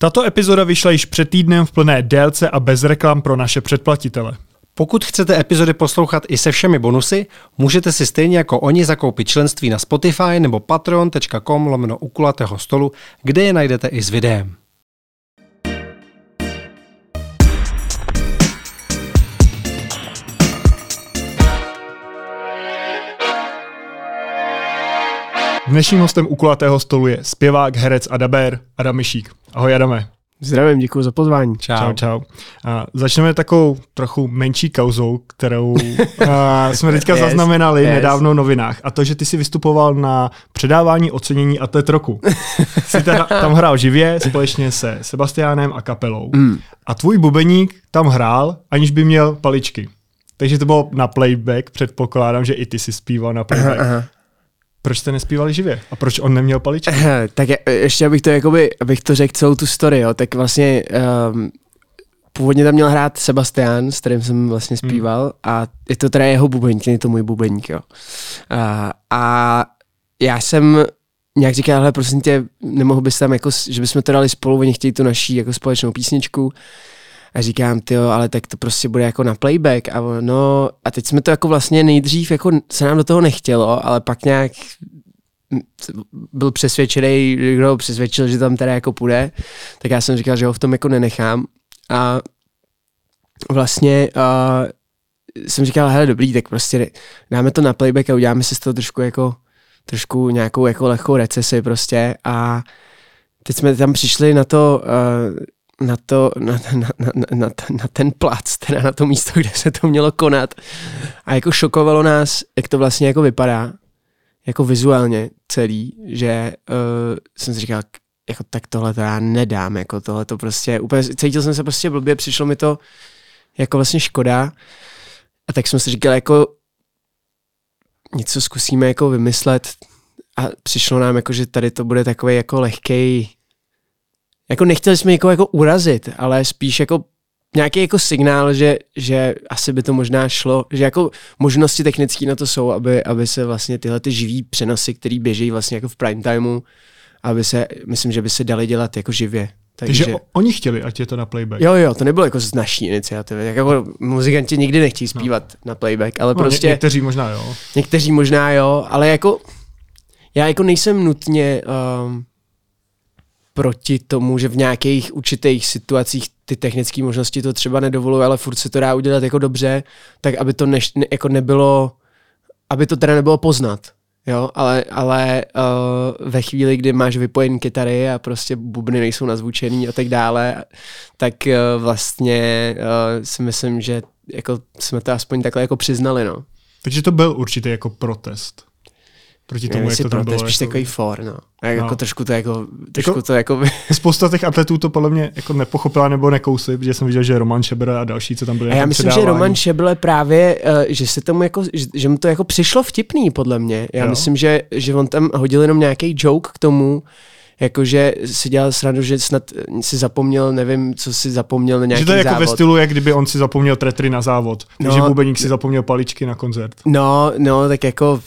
Tato epizoda vyšla již před týdnem v plné délce a bez reklam pro naše předplatitele. Pokud chcete epizody poslouchat i se všemi bonusy, můžete si stejně jako oni zakoupit členství na Spotify nebo patreon.com lomeno u kulatého stolu, kde je najdete i s videem. Dnešním hostem u kulatého stolu je zpěvák, herec a dabér Adam Myšík. Ahoj Adame. Zdravím, děkuji za pozvání. Čau. Čau, čau. A začneme takovou trochu menší kauzou, kterou a, jsme teďka yes, zaznamenali yes. nedávno v novinách. A to, že ty si vystupoval na předávání ocenění atlet roku. Jsi teda tam hrál živě společně se Sebastiánem a kapelou. Mm. A tvůj bubeník tam hrál, aniž by měl paličky. Takže to bylo na playback, předpokládám, že i ty si zpíval na playback. Aha, aha. Proč jste nespívali živě? A proč on neměl paličky? tak je, ještě abych to, jakoby, abych to řekl celou tu story, jo, tak vlastně um, původně tam měl hrát Sebastian, s kterým jsem vlastně hmm. zpíval hmm. a je to teda jeho bubeník, je to můj bubeník, jo. A, a já jsem nějak říkal, ale prosím tě, nemohl bys tam jako, že bychom to dali spolu, oni chtějí tu naší jako společnou písničku a říkám, ty ale tak to prostě bude jako na playback. A no, a teď jsme to jako vlastně nejdřív, jako se nám do toho nechtělo, ale pak nějak byl přesvědčený, kdo ho přesvědčil, že tam teda jako půjde, tak já jsem říkal, že ho v tom jako nenechám. A vlastně uh, jsem říkal, hele dobrý, tak prostě dáme to na playback a uděláme si z toho trošku jako trošku nějakou jako lehkou recesi prostě a teď jsme tam přišli na to, uh, na, to, na, na, na, na, na ten plac, teda na to místo, kde se to mělo konat. A jako šokovalo nás, jak to vlastně jako vypadá, jako vizuálně celý, že uh, jsem si říkal, jako tak tohle to já nedám, jako tohle to prostě, úplně cítil jsem se prostě blbě, přišlo mi to jako vlastně škoda. A tak jsem si říkal, jako něco zkusíme jako vymyslet a přišlo nám jako, že tady to bude takový jako lehkej jako nechtěli jsme někoho jako urazit, ale spíš jako nějaký jako signál, že, že asi by to možná šlo, že jako možnosti technické na to jsou, aby, aby se vlastně tyhle ty živý přenosy, které běží vlastně jako v prime timeu, aby se, myslím, že by se dali dělat jako živě. Takže, Takže oni chtěli, ať je to na playback. Jo, jo, to nebylo jako z naší iniciativy. Jako muzikanti nikdy nechtějí no. zpívat no. na playback, ale no, prostě... Ně- někteří možná jo. Někteří možná jo, ale jako já jako nejsem nutně um, proti tomu, že v nějakých určitých situacích ty technické možnosti to třeba nedovolují, ale furt se to dá udělat jako dobře, tak aby to neš, ne, jako nebylo, aby to teda nebylo poznat. Jo, ale, ale uh, ve chvíli, kdy máš vypojen kytary a prostě bubny nejsou nazvučený a tak dále, tak uh, vlastně uh, si myslím, že jako jsme to aspoň takhle jako přiznali, no. Takže to byl určitý jako protest proti tomu, jak to tam bylo. spíš jako... takový for, no. no. Jako trošku to jako, trošku jako, to jako... spousta těch atletů to podle mě jako nepochopila nebo nekousli, protože jsem viděl, že Roman Šebre a další, co tam byli. A já myslím, předávání. že Roman Šebre právě, uh, že se tomu jako, že, že mu to jako přišlo vtipný, podle mě. Já jo. myslím, že, že on tam hodil jenom nějaký joke k tomu, jakože si dělal srandu, že snad si zapomněl, nevím, co si zapomněl na nějaký Že to je jako závod. ve stylu, jak kdyby on si zapomněl tretry na závod, no, že bubeník si zapomněl paličky na koncert. No, no, tak jako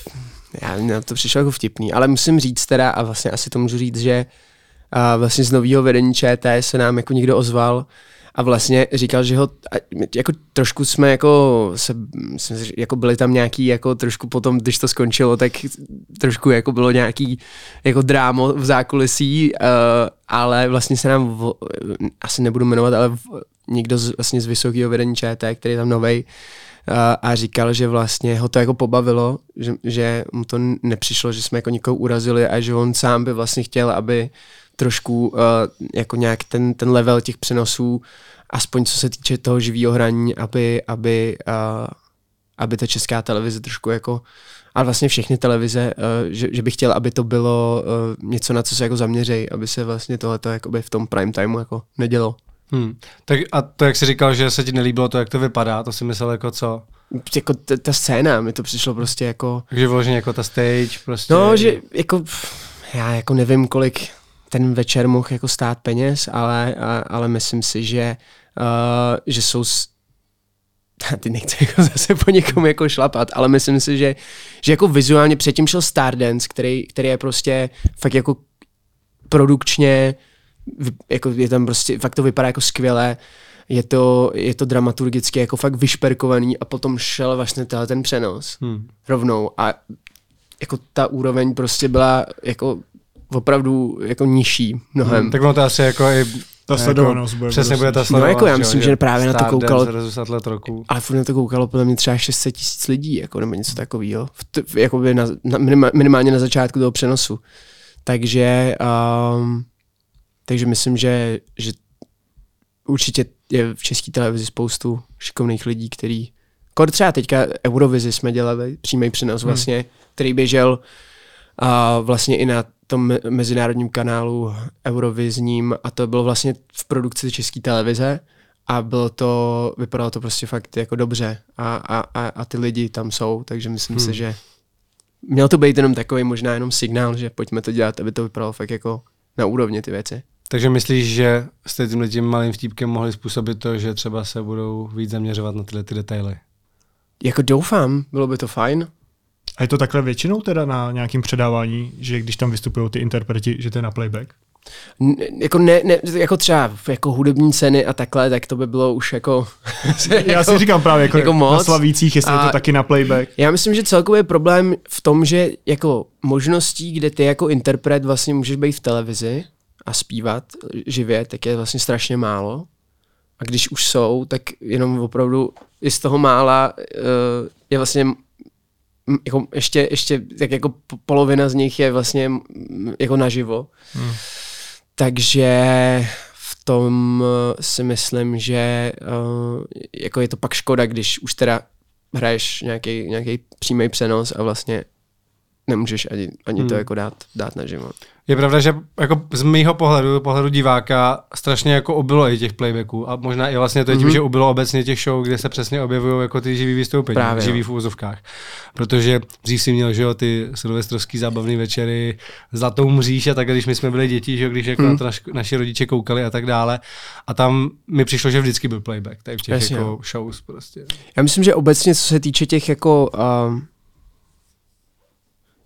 já na to přišlo jako vtipný, ale musím říct teda, a vlastně asi to můžu říct, že a vlastně z nového vedení ČT se nám jako někdo ozval a vlastně říkal, že ho, jako trošku jsme jako, se, jako byli tam nějaký, jako trošku potom, když to skončilo, tak trošku jako bylo nějaký jako drámo v zákulisí, uh, ale vlastně se nám, v, asi nebudu jmenovat, ale v, někdo z, vlastně z vysokého vedení ČT, který je tam novej, a, a říkal, že vlastně ho to jako pobavilo, že, že mu to nepřišlo, že jsme jako někoho urazili a že on sám by vlastně chtěl, aby trošku uh, jako nějak ten, ten level těch přenosů, aspoň co se týče toho živého hraní, aby, aby, uh, aby ta česká televize trošku jako a vlastně všechny televize, uh, že, že bych chtěl, aby to bylo něco, na co se jako zaměří, aby se vlastně tohleto jakoby v tom prime timeu jako nedělo. Hmm. Tak a to, jak jsi říkal, že se ti nelíbilo to, jak to vypadá, to si myslel jako co? Jako ta, ta scéna, mi to přišlo prostě jako... Takže vyloženě jako ta stage, prostě... No, že jako, já jako nevím, kolik ten večer mohl jako stát peněz, ale, a, ale myslím si, že, uh, že jsou ty nechci jako zase po někom jako šlapat, ale myslím si, že, že jako vizuálně předtím šel Stardance, který, který je prostě fakt jako produkčně jako je tam prostě, fakt to vypadá jako skvěle, je to, je to dramaturgicky jako fakt vyšperkovaný a potom šel vlastně ten přenos hmm. rovnou a jako ta úroveň prostě byla jako opravdu jako nižší mnohem. Hmm, tak ono to asi jako i ta sledovanost bude. Přesně bude ta sledovanost. No jako já myslím, že, že právě na to koukalo. Roku. Ale furt na to koukalo podle mě třeba 600 tisíc lidí, jako nebo něco takového. Jakoby na, na, minimálně na začátku toho přenosu. Takže, um, takže myslím, že, že určitě je v české televizi spoustu šikovných lidí, který Kor třeba teďka Eurovizi jsme dělali, přímý přenos hmm. vlastně, hmm. který běžel a vlastně i na tom mezinárodním kanálu Eurovizním a to bylo vlastně v produkci české televize a bylo to, vypadalo to prostě fakt jako dobře a, a, a, a ty lidi tam jsou, takže myslím hmm. si, že měl to být jenom takový možná jenom signál, že pojďme to dělat, aby to vypadalo fakt jako na úrovni ty věci. Takže myslíš, že jste tím tím malým vtípkem mohli způsobit to, že třeba se budou víc zaměřovat na tyhle ty detaily? Jako doufám, bylo by to fajn. A je to takhle většinou teda na nějakém předávání, že když tam vystupují ty interpreti, že to je na playback? N- jako, ne, ne, jako třeba jako hudební ceny a takhle, tak to by bylo už jako... Já jako, si říkám právě jako, jako moc. na slavících, jestli a je to taky na playback. Já myslím, že celkově je problém v tom, že jako možností, kde ty jako interpret vlastně můžeš být v televizi a zpívat živě, tak je vlastně strašně málo. A když už jsou, tak jenom opravdu i z toho mála uh, je vlastně jako ještě, ještě tak jako polovina z nich je vlastně jako naživo. Hmm. Takže v tom eh, si myslím, že uh, jako je to pak škoda, když už teda hraješ nějaký, nějaký přímý přenos a vlastně nemůžeš ani, ani hmm. to jako dát, dát na život. Je pravda, že jako z mýho pohledu, pohledu diváka, strašně jako obylo i těch playbacků a možná i vlastně to je tím, mm-hmm. že obylo obecně těch show, kde se přesně objevují jako ty živý vystoupení, Právě, živý no. v úvozovkách. Protože dřív si měl, že jo, ty silvestrovský zábavné večery, zlatou mříž a tak, když my jsme byli děti, že jo, když jako mm. na to naš, naši rodiče koukali a tak dále. A tam mi přišlo, že vždycky byl playback, tady v těch Jasně, jako shows prostě. Já myslím, že obecně, co se týče těch jako um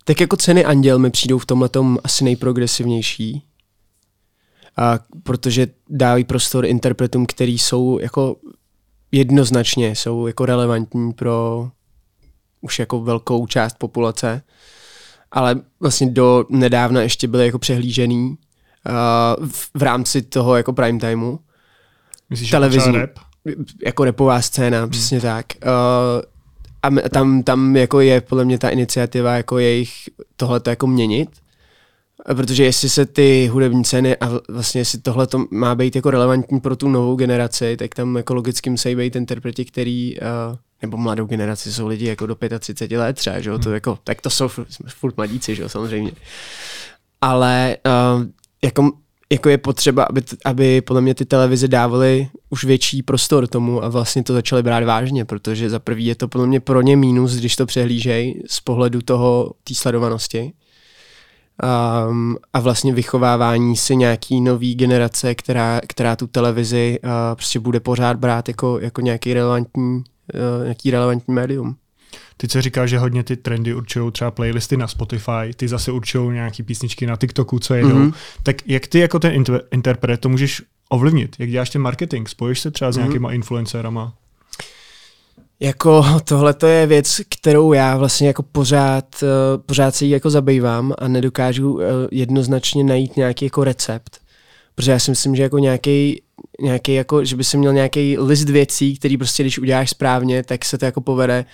tak jako ceny Anděl mi přijdou v tomhle asi nejprogresivnější, a protože dávají prostor interpretům, který jsou jako jednoznačně, jsou jako relevantní pro už jako velkou část populace, ale vlastně do nedávna ještě byly jako přehlížený uh, v, v rámci toho jako prime timeu. Myslíš, televizní, jako rap? Jako repová scéna, hmm. přesně tak. Uh, a tam, tam jako je podle mě ta iniciativa jako jejich tohleto jako měnit, protože jestli se ty hudební ceny a vlastně jestli tohle to má být jako relevantní pro tu novou generaci, tak tam jako logicky musí být interpreti, který uh, nebo mladou generaci jsou lidi jako do 35 let třeba, že jo, to hmm. jako, tak to jsou furt mladíci, že jo, samozřejmě. Ale uh, jako jako je potřeba, aby, aby podle mě ty televize dávaly už větší prostor tomu a vlastně to začaly brát vážně, protože za prvý je to podle mě pro ně mínus, když to přehlížej z pohledu toho té sledovanosti. Um, a vlastně vychovávání si nějaký nový generace, která, která tu televizi uh, prostě bude pořád brát jako, jako nějaký relevantní, uh, nějaký relevantní médium. Ty co říkáš, že hodně ty trendy určují třeba playlisty na Spotify, ty zase určují nějaký písničky na TikToku, co jedou. Mm-hmm. Tak jak ty jako ten inter- interpret to můžeš ovlivnit? Jak děláš ten marketing? Spojíš se třeba s mm-hmm. nějakýma influencerama? Jako tohle to je věc, kterou já vlastně jako pořád, uh, pořád se jí jako zabývám a nedokážu uh, jednoznačně najít nějaký jako recept. Protože já si myslím, že jako nějaký, nějaký jako, že by se měl nějaký list věcí, který prostě když uděláš správně, tak se to jako povede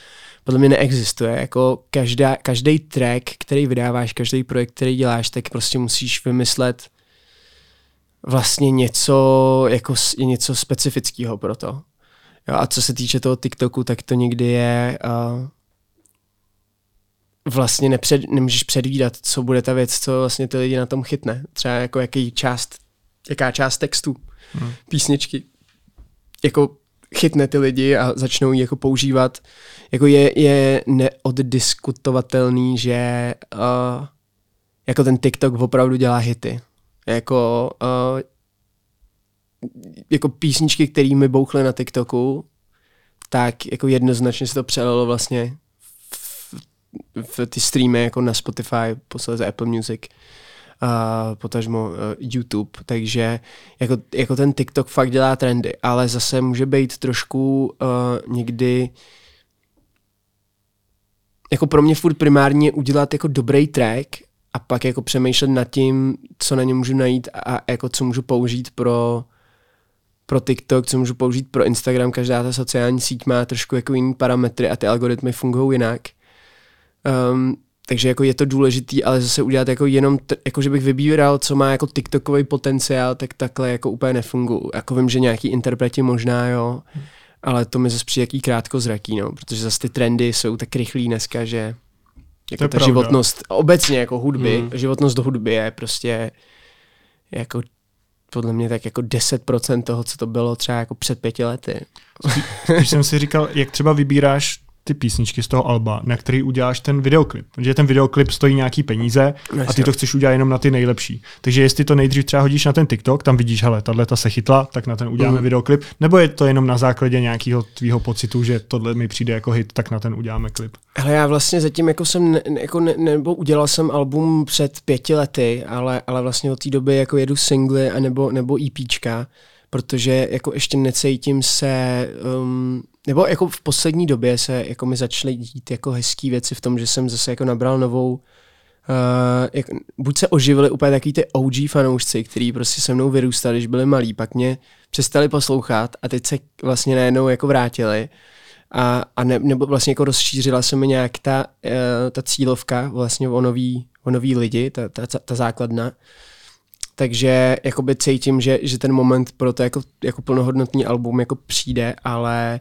podle mě neexistuje. Jako každá, každý track, který vydáváš, každý projekt, který děláš, tak prostě musíš vymyslet vlastně něco, jako něco specifického pro to. Jo, a co se týče toho TikToku, tak to někdy je uh, vlastně nepřed, nemůžeš předvídat, co bude ta věc, co vlastně ty lidi na tom chytne. Třeba jako jaký část, jaká část textu, hmm. písničky. Jako chytne ty lidi a začnou ji jako používat. Jako je, je neoddiskutovatelný, že uh, jako ten TikTok opravdu dělá hity. Jako, uh, jako písničky, které mi bouchly na TikToku, tak jako jednoznačně se to přelilo vlastně v, v ty streamy jako na Spotify, posledně Apple Music. uh, potažmo uh, YouTube, takže jako, jako ten TikTok fakt dělá trendy, ale zase může být trošku uh, někdy jako pro mě furt primárně udělat jako dobrý track a pak jako přemýšlet nad tím, co na něm můžu najít a jako co můžu použít pro pro TikTok, co můžu použít pro Instagram, každá ta sociální síť má trošku jako jiný parametry a ty algoritmy fungují jinak. Um, takže jako je to důležitý, ale zase udělat jako jenom, t- jako že bych vybíral, co má jako TikTokový potenciál, tak takhle jako úplně nefunguje. Jako vím, že nějaký interpreti možná, jo, ale to mi zase přijde jaký zraký, no, protože zase ty trendy jsou tak rychlý dneska, že jako ta pravda. životnost, obecně jako hudby, hmm. životnost do hudby je prostě jako podle mě tak jako 10% toho, co to bylo třeba jako před pěti lety. Když jsem si říkal, jak třeba vybíráš ty písničky z toho alba, na který uděláš ten videoklip. Protože ten videoklip stojí nějaký peníze a ty to chceš udělat jenom na ty nejlepší. Takže jestli to nejdřív třeba hodíš na ten TikTok, tam vidíš, hele, tahle ta se chytla, tak na ten uděláme mm. videoklip, nebo je to jenom na základě nějakého tvýho pocitu, že tohle mi přijde jako hit, tak na ten uděláme klip. Ale já vlastně zatím jako jsem, ne, jako ne, nebo udělal jsem album před pěti lety, ale, ale vlastně od té doby jako jedu singly a nebo, nebo EPčka, protože jako ještě necítím se um, nebo jako v poslední době se jako mi začaly dít jako hezký věci v tom, že jsem zase jako nabral novou Uh, jak, buď se oživili úplně takový ty OG fanoušci, kteří prostě se mnou vyrůstali, když byli malí, pak mě přestali poslouchat a teď se vlastně najednou jako vrátili a, a ne, nebo vlastně jako rozšířila se mi nějak ta, uh, ta cílovka vlastně o nový, o nový lidi, ta, ta, ta základna. Takže jakoby cítím, že, že ten moment pro to jako, jako plnohodnotný album jako přijde, ale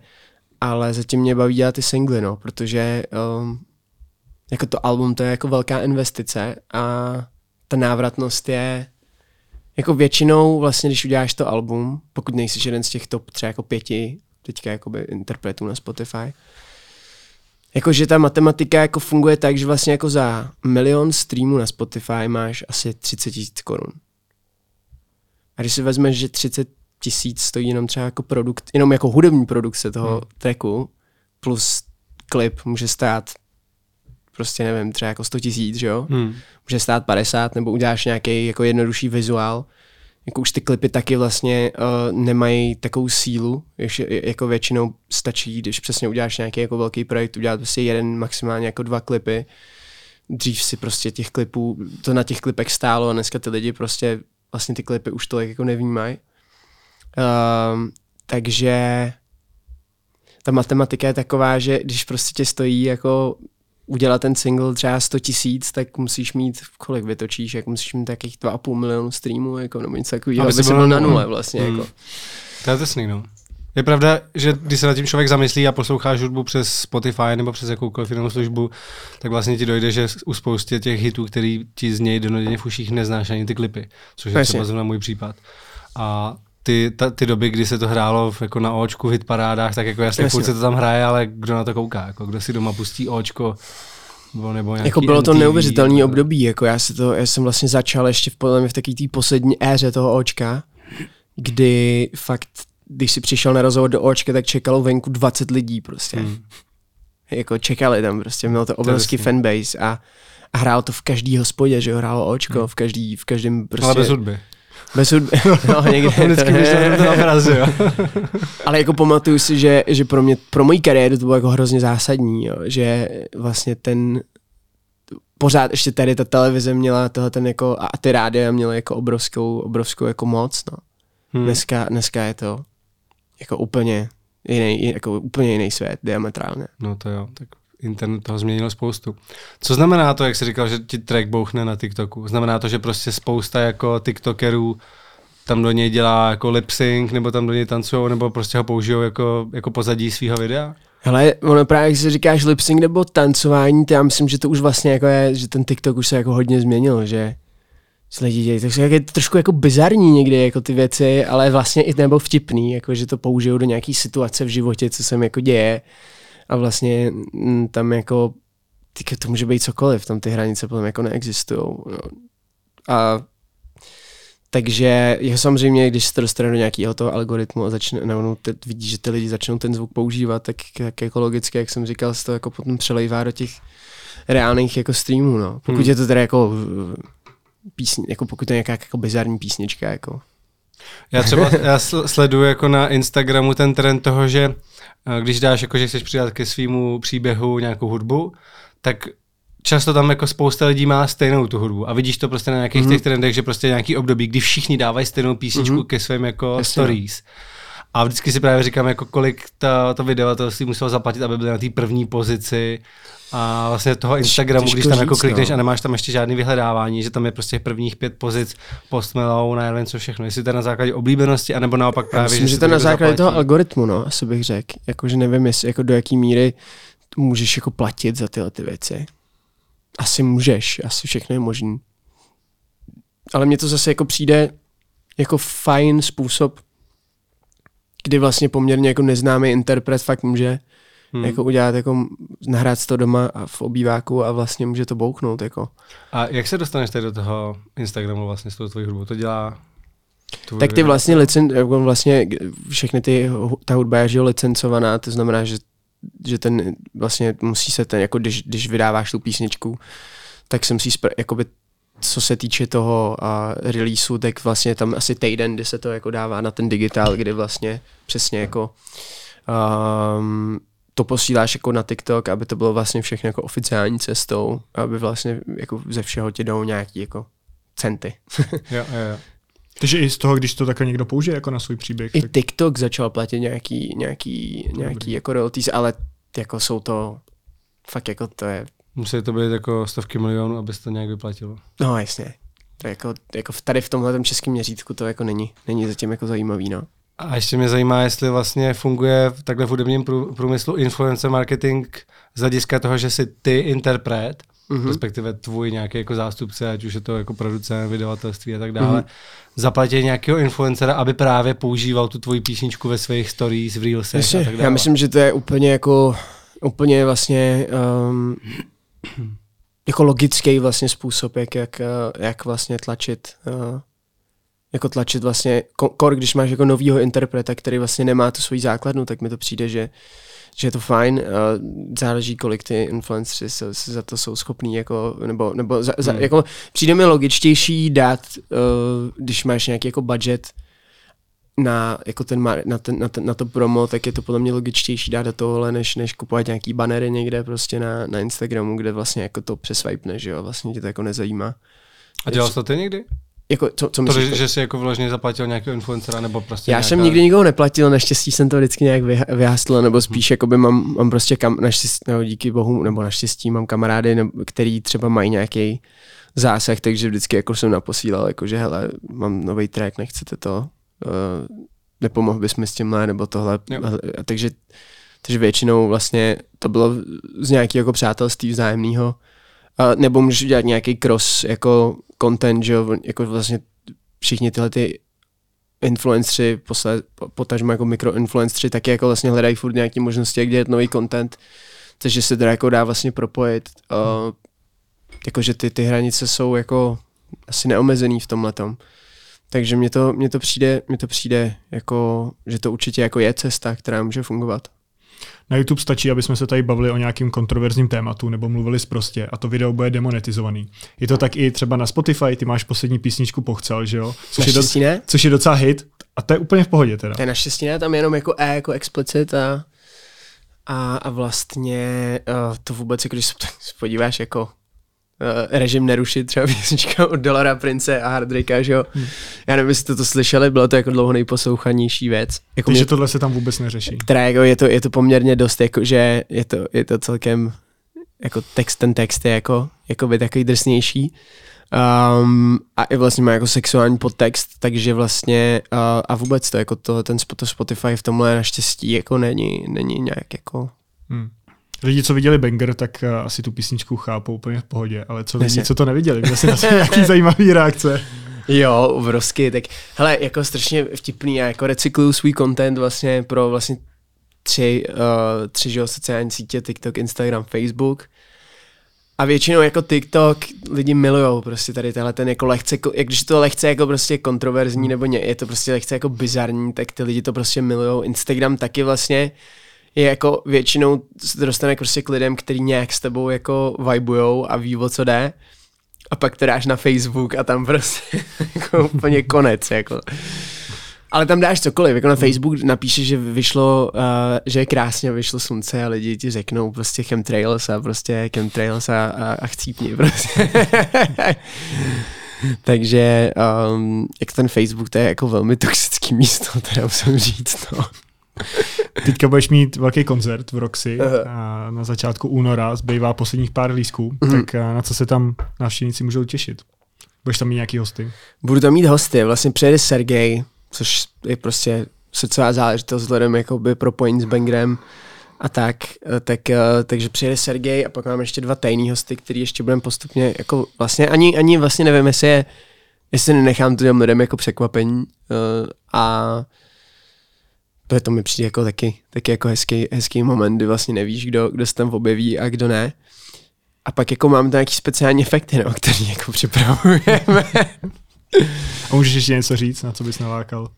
ale zatím mě baví dělat ty singly, no, protože um, jako to album to je jako velká investice a ta návratnost je jako většinou vlastně, když uděláš to album, pokud nejsi jeden z těch top třeba jako pěti teďka jakoby interpretů na Spotify, jakože ta matematika jako funguje tak, že vlastně jako za milion streamů na Spotify máš asi 30 tisíc korun. A když si vezmeš, že 30 tisíc stojí jenom třeba jako produkt, jenom jako hudební produkce toho hmm. tracku, plus klip může stát prostě nevím, třeba jako 100 tisíc, že jo? Hmm. Může stát 50, nebo uděláš nějaký jako jednodušší vizuál. Jako už ty klipy taky vlastně uh, nemají takovou sílu, jež, jako většinou stačí, když přesně uděláš nějaký jako velký projekt, udělat prostě jeden, maximálně jako dva klipy. Dřív si prostě těch klipů, to na těch klipech stálo a dneska ty lidi prostě vlastně ty klipy už tolik jako nevnímají. Um, takže ta matematika je taková, že když prostě tě stojí jako udělat ten single třeba 100 tisíc, tak musíš mít, kolik vytočíš, jak musíš mít takých 2,5 milionu streamů, jako, nebo něco takového, aby, aby byl na nule vlastně. Hmm. Jako. To je to no. Je pravda, že když se na tím člověk zamyslí a poslouchá hudbu přes Spotify nebo přes jakoukoliv jinou službu, tak vlastně ti dojde, že u spoustě těch hitů, který ti z něj denodenně v uších neznáš ani ty klipy, což je třeba zrovna můj případ. A ty, ta, ty doby, kdy se to hrálo v, jako na očku v hitparádách, tak jako jasně, jasně. se to tam hraje, ale kdo na to kouká, jako kdo si doma pustí očko, nebo, nebo jako bylo to neuvěřitelné nebo... období, jako já, se to, já jsem vlastně začal ještě v, podle mě v takové té poslední éře toho očka, kdy fakt, když si přišel na rozhovor do očka, tak čekalo venku 20 lidí prostě. Hmm. Jako čekali tam prostě, mělo to obrovský to fanbase a, a hrál to v každý hospodě, že ho hrálo očko, hmm. v, každý, v každém prostě... Ale bez hudby. Bez hudby. No, někde. Vždycky to na obrazu, jo. Ale jako pamatuju si, že, že pro mě, pro moji kariéru to bylo jako hrozně zásadní, jo, že vlastně ten pořád ještě tady ta televize měla tohle ten jako, a ty rádia měly jako obrovskou, obrovskou jako moc, no. Hmm. Dneska, dneska je to jako úplně jiný, jako úplně jiný svět, diametrálně. No to jo, tak internet toho změnil spoustu. Co znamená to, jak jsi říkal, že ti track bouchne na TikToku? Znamená to, že prostě spousta jako TikTokerů tam do něj dělá jako lip sync, nebo tam do něj tancují, nebo prostě ho použijou jako, jako pozadí svého videa? Hele, ono právě, když si říkáš lip sync nebo tancování, to já myslím, že to už vlastně jako je, že ten TikTok už se jako hodně změnil, že lidi dějí. Takže je trošku jako bizarní někdy jako ty věci, ale vlastně i nebo vtipný, jako že to použijou do nějaký situace v životě, co se jako děje a vlastně mm, tam jako to může být cokoliv, tam ty hranice potom jako neexistují. No. A takže je samozřejmě, když se to dostane do nějakého toho algoritmu a začne, nebo no, te, vidí, že ty lidi začnou ten zvuk používat, tak, tak jako logicky, jak jsem říkal, se to jako potom přelejvá do těch reálných jako streamů, no. Pokud hmm. je to teda jako písně, jako pokud to je nějaká jako bizarní písnička, jako. Já třeba já sleduju jako na Instagramu ten trend toho, že když dáš jako, že chceš přidat ke svýmu příběhu nějakou hudbu, tak často tam jako spousta lidí má stejnou tu hudbu a vidíš to prostě na nějakých mm-hmm. těch trendech, že prostě nějaký období, kdy všichni dávají stejnou písničku mm-hmm. ke svým jako Jasně. No. A vždycky si právě říkám, jako kolik ta, to vydavatelství muselo zaplatit, aby byly na té první pozici a vlastně toho Instagramu, Těžko když tam jako říct, jako klikneš no. a nemáš tam ještě žádný vyhledávání, že tam je prostě prvních pět pozic Post Malone, nevím co všechno, jestli to je na základě oblíbenosti, anebo naopak právě, myslím, že, že to na základě zaplatí. toho algoritmu, no, asi bych řekl, jakože nevím, jestli, jako do jaký míry můžeš jako platit za tyhle ty věci. Asi můžeš, asi všechno je možný. Ale mně to zase jako přijde jako fajn způsob, kdy vlastně poměrně jako neznámý interpret fakt může hmm. jako udělat, jako nahrát to doma a v obýváku a vlastně může to bouknout. Jako. A jak se dostaneš tady do toho Instagramu vlastně s tou tvojí hudbou? To dělá tak ty vlastně, licen, jako vlastně všechny ty, ta hudba je že licencovaná, to znamená, že, že ten vlastně musí se ten, jako když, když vydáváš tu písničku, tak se musí jakoby co se týče toho uh, releaseu, tak vlastně tam asi týden, kdy se to jako dává na ten digitál, kdy vlastně přesně jako um, to posíláš jako na TikTok, aby to bylo vlastně všechno jako oficiální cestou, aby vlastně jako ze všeho ti jdou nějaký jako centy. jo, jo, jo. Takže i z toho, když to takhle někdo použije jako na svůj příběh. I tak... TikTok začal platit nějaký, nějaký, nějaký jako royalties, ale jako jsou to fakt jako to je Musí to být jako stovky milionů, aby se to nějak vyplatilo. No jasně. To jako, jako tady v tomhle českém měřítku to jako není, není zatím jako zajímavý, no. A ještě mě zajímá, jestli vlastně funguje takhle v hudebním průmyslu influencer marketing z hlediska toho, že jsi ty interpret, mm-hmm. respektive tvůj nějaký jako zástupce, ať už je to jako producent, vydavatelství a tak dále, mm-hmm. zaplatí nějakého influencera, aby právě používal tu tvoji písničku ve svých stories, v reelsech a tak dále. Já myslím, že to je úplně jako úplně vlastně um, jako logický vlastně způsob, jak, jak, eh, jak vlastně tlačit uh, jako tlačit vlastně, kor, když máš jako novýho interpreta, který vlastně nemá tu svoji základnu, tak mi to přijde, že, že je to fajn. Uh, záleží, kolik ty influenceri se, se za to jsou schopní, jako, nebo, nebo za, za, hmm. jako, přijde mi logičtější dát, když máš nějaký jako budget, na, jako ten, na, ten, na, ten, na to promo, tak je to podle mě logičtější dát do tohohle, než, než kupovat nějaký banery někde prostě na, na Instagramu, kde vlastně jako to přeswipe, že jo, vlastně tě to jako nezajímá. A dělal jsi to ty někdy? Jako, co, co myslíš, to, že, že jsi jako vložně zaplatil nějakého influencera nebo prostě Já nějaká... jsem nikdy nikoho neplatil, naštěstí jsem to vždycky nějak vyhasl, nebo spíš hmm. jakoby mám, mám prostě kam, naštěstí, nebo díky bohu, nebo naštěstí mám kamarády, nebo, který třeba mají nějaký zásah, takže vždycky jako jsem naposílal, jako že hele, mám nový track, nechcete to, uh, nepomohl bys mi s tímhle, nebo tohle. A takže, takže většinou vlastně to bylo z nějakého jako přátelství vzájemného. Uh, nebo můžeš udělat nějaký cross jako content, že jo, jako vlastně všichni tyhle ty influenceri, potažmo jako mikroinfluenceri, taky jako vlastně hledají furt nějaké možnosti, jak dělat nový content, takže se teda jako dá vlastně propojit. Uh, jakože ty, ty hranice jsou jako asi neomezený v tomhle tom. Takže mně to, mně to, přijde, mně to přijde jako, že to určitě jako je cesta, která může fungovat. Na YouTube stačí, aby jsme se tady bavili o nějakým kontroverzním tématu nebo mluvili zprostě a to video bude demonetizovaný. Je to tak i třeba na Spotify, ty máš poslední písničku Pochcel, že jo? Což, je, do, ne? což je docela hit a to je úplně v pohodě teda. To je naštěstí ne, tam jenom jako E, jako explicit a, a, a vlastně uh, to vůbec, jako když se podíváš jako režim nerušit, třeba písnička od Dolara Prince a Hardrika, že jo. Hmm. Já nevím, jestli to slyšeli, bylo to jako dlouho nejposlouchanější věc. Jako Takže mě, tohle se tam vůbec neřeší. Která jako je to, je to poměrně dost, jako, že je to, je to celkem, jako text, ten text je jako, jako by takový drsnější. Um, a i vlastně má jako sexuální podtext, takže vlastně uh, a vůbec to jako to, ten Spotify v tomhle naštěstí jako není, není nějak jako hmm. Lidi, co viděli Banger, tak uh, asi tu písničku chápou úplně v pohodě, ale co lidi, co to neviděli, měli si na to nějaký zajímavý reakce. Jo, obrovský, tak hele, jako strašně vtipný, já jako recykluju svůj content vlastně pro vlastně tři, uh, tři že, sociální sítě, TikTok, Instagram, Facebook. A většinou jako TikTok lidi milujou prostě tady tenhle ten jako lehce, jak když to lehce jako prostě kontroverzní nebo ně, je to prostě lehce jako bizarní, tak ty lidi to prostě milujou. Instagram taky vlastně je jako většinou se dostane prostě k lidem, kteří nějak s tebou jako vibujou a ví, o co jde. a pak to dáš na Facebook a tam prostě jako úplně konec, jako. Ale tam dáš cokoliv, jako na Facebook napíšeš, že vyšlo, uh, že je krásně, vyšlo slunce a lidi ti řeknou prostě chemtrails a prostě chemtrails a, a, a chcípni prostě. Takže um, jak ten Facebook, to je jako velmi toxický místo, teda musím říct, no. Teďka budeš mít velký koncert v Roxy a na začátku února, zbývá posledních pár lísků, mm-hmm. tak na co se tam návštěvníci můžou těšit? Budeš tam mít nějaký hosty? Budu tam mít hosty, vlastně přijede Sergej, což je prostě srdcová záležitost vzhledem jakoby propojení s Bangrem a tak, tak, takže přijede Sergej a pak mám ještě dva tajný hosty, který ještě budeme postupně, jako vlastně ani, ani vlastně nevím, jestli je, jestli nenechám to těm lidem jako překvapení a to, je to mi přijde jako taky, taky jako hezký, hezký moment, kdy vlastně nevíš, kdo, kdo se tam objeví a kdo ne. A pak jako mám tam nějaký speciální efekty, no, který jako připravujeme. A můžeš ještě něco říct, na co bys nalákal?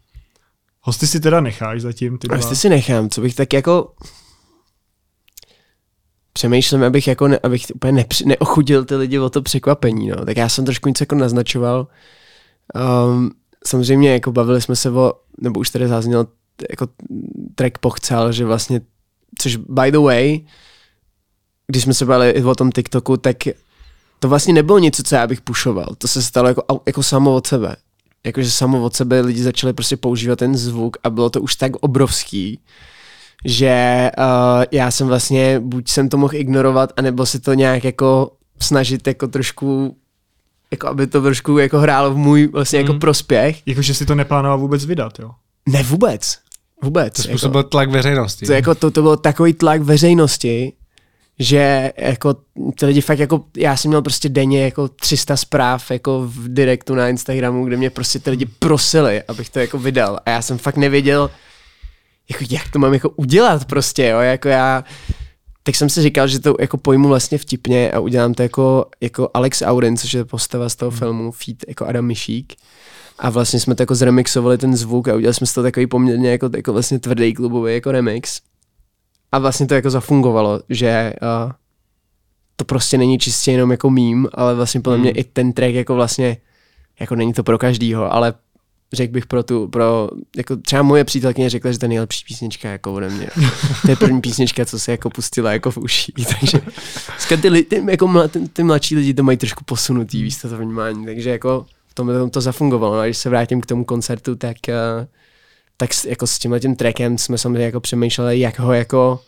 Hosty si teda necháš zatím? Ty dva. Hosty si nechám, co bych tak jako... Přemýšlím, abych jako ne, abych úplně nepři, neochudil ty lidi o to překvapení, no. Tak já jsem trošku něco jako naznačoval. Um, samozřejmě jako bavili jsme se o, nebo už tady zazněl jako track pochcel, že vlastně, což by the way, když jsme se bavili o tom TikToku, tak to vlastně nebylo něco, co já bych pušoval. To se stalo jako, jako samo od sebe. Jakože samo od sebe lidi začali prostě používat ten zvuk a bylo to už tak obrovský, že uh, já jsem vlastně, buď jsem to mohl ignorovat, anebo si to nějak jako snažit jako trošku jako aby to trošku jako hrálo v můj vlastně mm. jako mhm. prospěch. Jakože si to neplánoval vůbec vydat, jo? Ne, vůbec. Vůbec. To způsobil jako, tlak veřejnosti. To, jako, to, to byl takový tlak veřejnosti, že jako ty lidi fakt jako, já jsem měl prostě denně jako 300 zpráv jako v direktu na Instagramu, kde mě prostě ty lidi prosili, abych to jako vydal a já jsem fakt nevěděl, jako jak to mám jako udělat prostě, jo, jako já, tak jsem si říkal, že to jako pojmu vlastně vtipně a udělám to jako, jako Alex Auden, což je postava z toho hmm. filmu, feat jako Adam Mišík. A vlastně jsme to jako zremixovali ten zvuk a udělali jsme to takový poměrně jako, jako vlastně tvrdý klubový jako remix a vlastně to jako zafungovalo, že uh, to prostě není čistě jenom jako mím, ale vlastně podle hmm. mě i ten track jako vlastně, jako není to pro každýho, ale řekl bych pro tu, pro, jako třeba moje přítelkyně řekla, že to je nejlepší písnička jako ode mě. To je první písnička, co se jako pustila jako v uší, takže ty, ty, jako mla, ty, ty, mladší lidi to mají trošku posunutý, víš to vnímání, takže jako v tom, to zafungovalo. No a když se vrátím k tomu koncertu, tak uh, tak jako s tímhle tím trackem jsme samozřejmě jako přemýšleli, jak ho jako,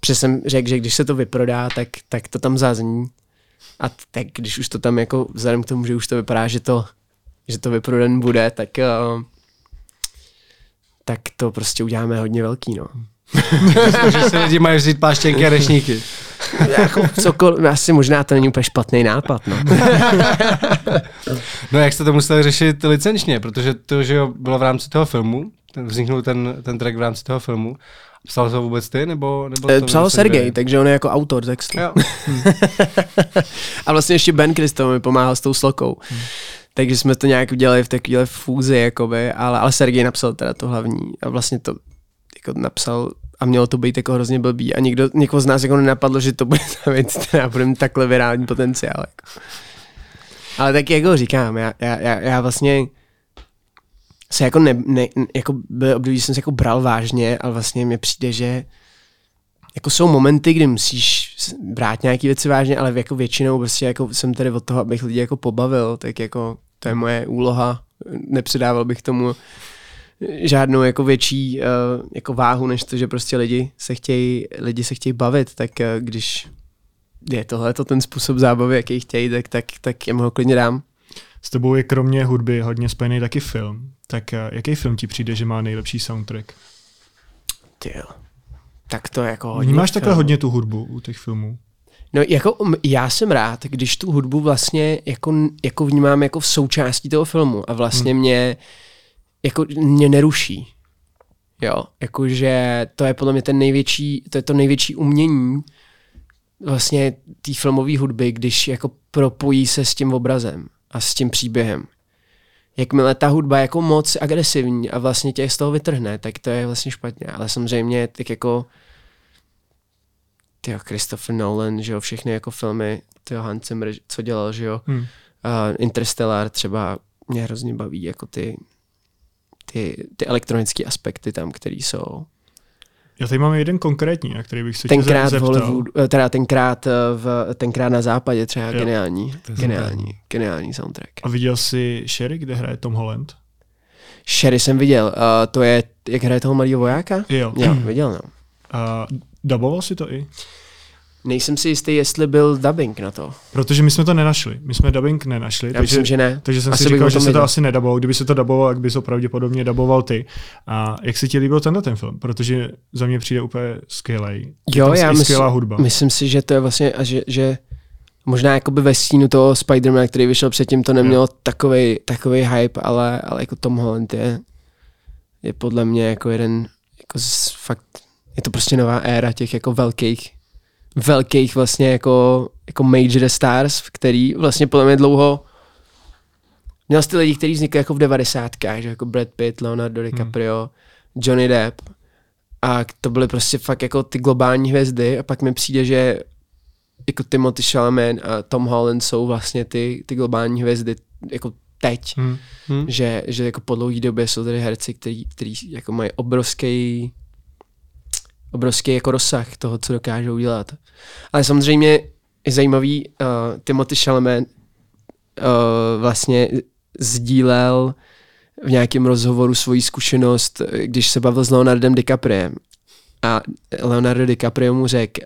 protože jsem řekl, že když se to vyprodá, tak, tak to tam zazní. A tak když už to tam jako, vzhledem k tomu, že už to vypadá, že to, že to vyprodan bude, tak, uh, tak to prostě uděláme hodně velký, no. že se lidi mají vzít páštěnky a rešníky. jako cokoliv, asi možná to není úplně špatný nápad, no. no jak jste to museli řešit licenčně, protože to, že jo, bylo v rámci toho filmu, ten, vzniknul ten, ten track v rámci toho filmu. Psal to vůbec ty, nebo, nebo to Psal Sergej, takže on je jako autor textu. Jo. a vlastně ještě Ben Kristo mi pomáhal s tou slokou. Hmm. Takže jsme to nějak udělali v takové fúzi, jakoby, ale, ale Sergej napsal teda to hlavní a vlastně to jako napsal a mělo to být jako hrozně blbý a nikdo, někoho z nás jako nenapadlo, že to bude ta věc, která bude mít takhle virální potenciál. Jako. Ale tak jako říkám, já, já, já, já vlastně se jako, ne, ne, jako byl období, jsem se jako bral vážně, ale vlastně mi přijde, že jako jsou momenty, kdy musíš brát nějaké věci vážně, ale jako většinou prostě jako jsem tady od toho, abych lidi jako pobavil, tak jako to je moje úloha, nepředával bych tomu žádnou jako větší uh, jako váhu, než to, že prostě lidi se chtějí, lidi se chtějí bavit, tak uh, když je tohle to ten způsob zábavy, jaký chtějí, tak, tak, tak já mu ho klidně dám. S tebou je kromě hudby hodně spojený taky film. Tak uh, jaký film ti přijde, že má nejlepší soundtrack? Ty Tak to je jako hodně Vnímáš takhle hodně tu hudbu u těch filmů? No jako já jsem rád, když tu hudbu vlastně jako, jako vnímám jako v součástí toho filmu a vlastně hmm. mě jako mě neruší. Jo, jakože to je podle mě ten největší, to je to největší umění vlastně té filmové hudby, když jako propojí se s tím obrazem a s tím příběhem. Jakmile ta hudba je jako moc agresivní a vlastně tě z toho vytrhne, tak to je vlastně špatně. Ale samozřejmě tak jako tyjo, Christopher Nolan, že jo, všechny jako filmy, tyjo, Hans Zimmer, co dělal, že jo, hmm. Interstellar třeba mě hrozně baví, jako ty, ty, ty elektronické aspekty tam, které jsou. Já tady mám jeden konkrétní, na který bych se tenkrát zeptal. v Hollywood, eh, teda tenkrát, eh, v, tenkrát na západě třeba jo. geniální, geniální, geniální soundtrack. A viděl jsi Sherry, kde hraje Tom Holland? Sherry jsem viděl, uh, to je, jak hraje toho malého vojáka? Jo. Jo, viděl, no. Uh, daboval si to i? Nejsem si jistý, jestli byl dubbing na to. Protože my jsme to nenašli. My jsme dubbing nenašli. Já takže, myslím, že ne. Takže jsem asi si říkal, že se to asi nedaboval. Kdyby se to daboval, jak by to pravděpodobně daboval ty. A jak se ti líbil tenhle ten film? Protože za mě přijde úplně skvělý. Jo, já myslím, skvělá hudba. myslím si, že to je vlastně, a že, že možná jakoby ve stínu toho Spider-Man, který vyšel předtím, to nemělo takový takový hype, ale, ale jako Tom Holland je, je podle mě jako jeden, jako z, fakt, je to prostě nová éra těch jako velkých velkých vlastně jako, jako major stars, který vlastně podle mě dlouho měl ty lidi, kteří vznikli jako v devadesátkách, že jako Brad Pitt, Leonardo hmm. DiCaprio, hmm. Johnny Depp a to byly prostě fakt jako ty globální hvězdy a pak mi přijde, že jako Timothy Chalamet a Tom Holland jsou vlastně ty, ty globální hvězdy jako teď, hmm. Hmm. Že, že jako po dlouhé době jsou tady herci, kteří, kteří jako mají obrovský obrovský jako rozsah toho, co dokážou dělat. Ale samozřejmě je zajímavý, uh, Timothy Chalamet uh, vlastně sdílel v nějakém rozhovoru svoji zkušenost, když se bavil s Leonardem DiCapriem. A Leonardo DiCaprio mu řekl,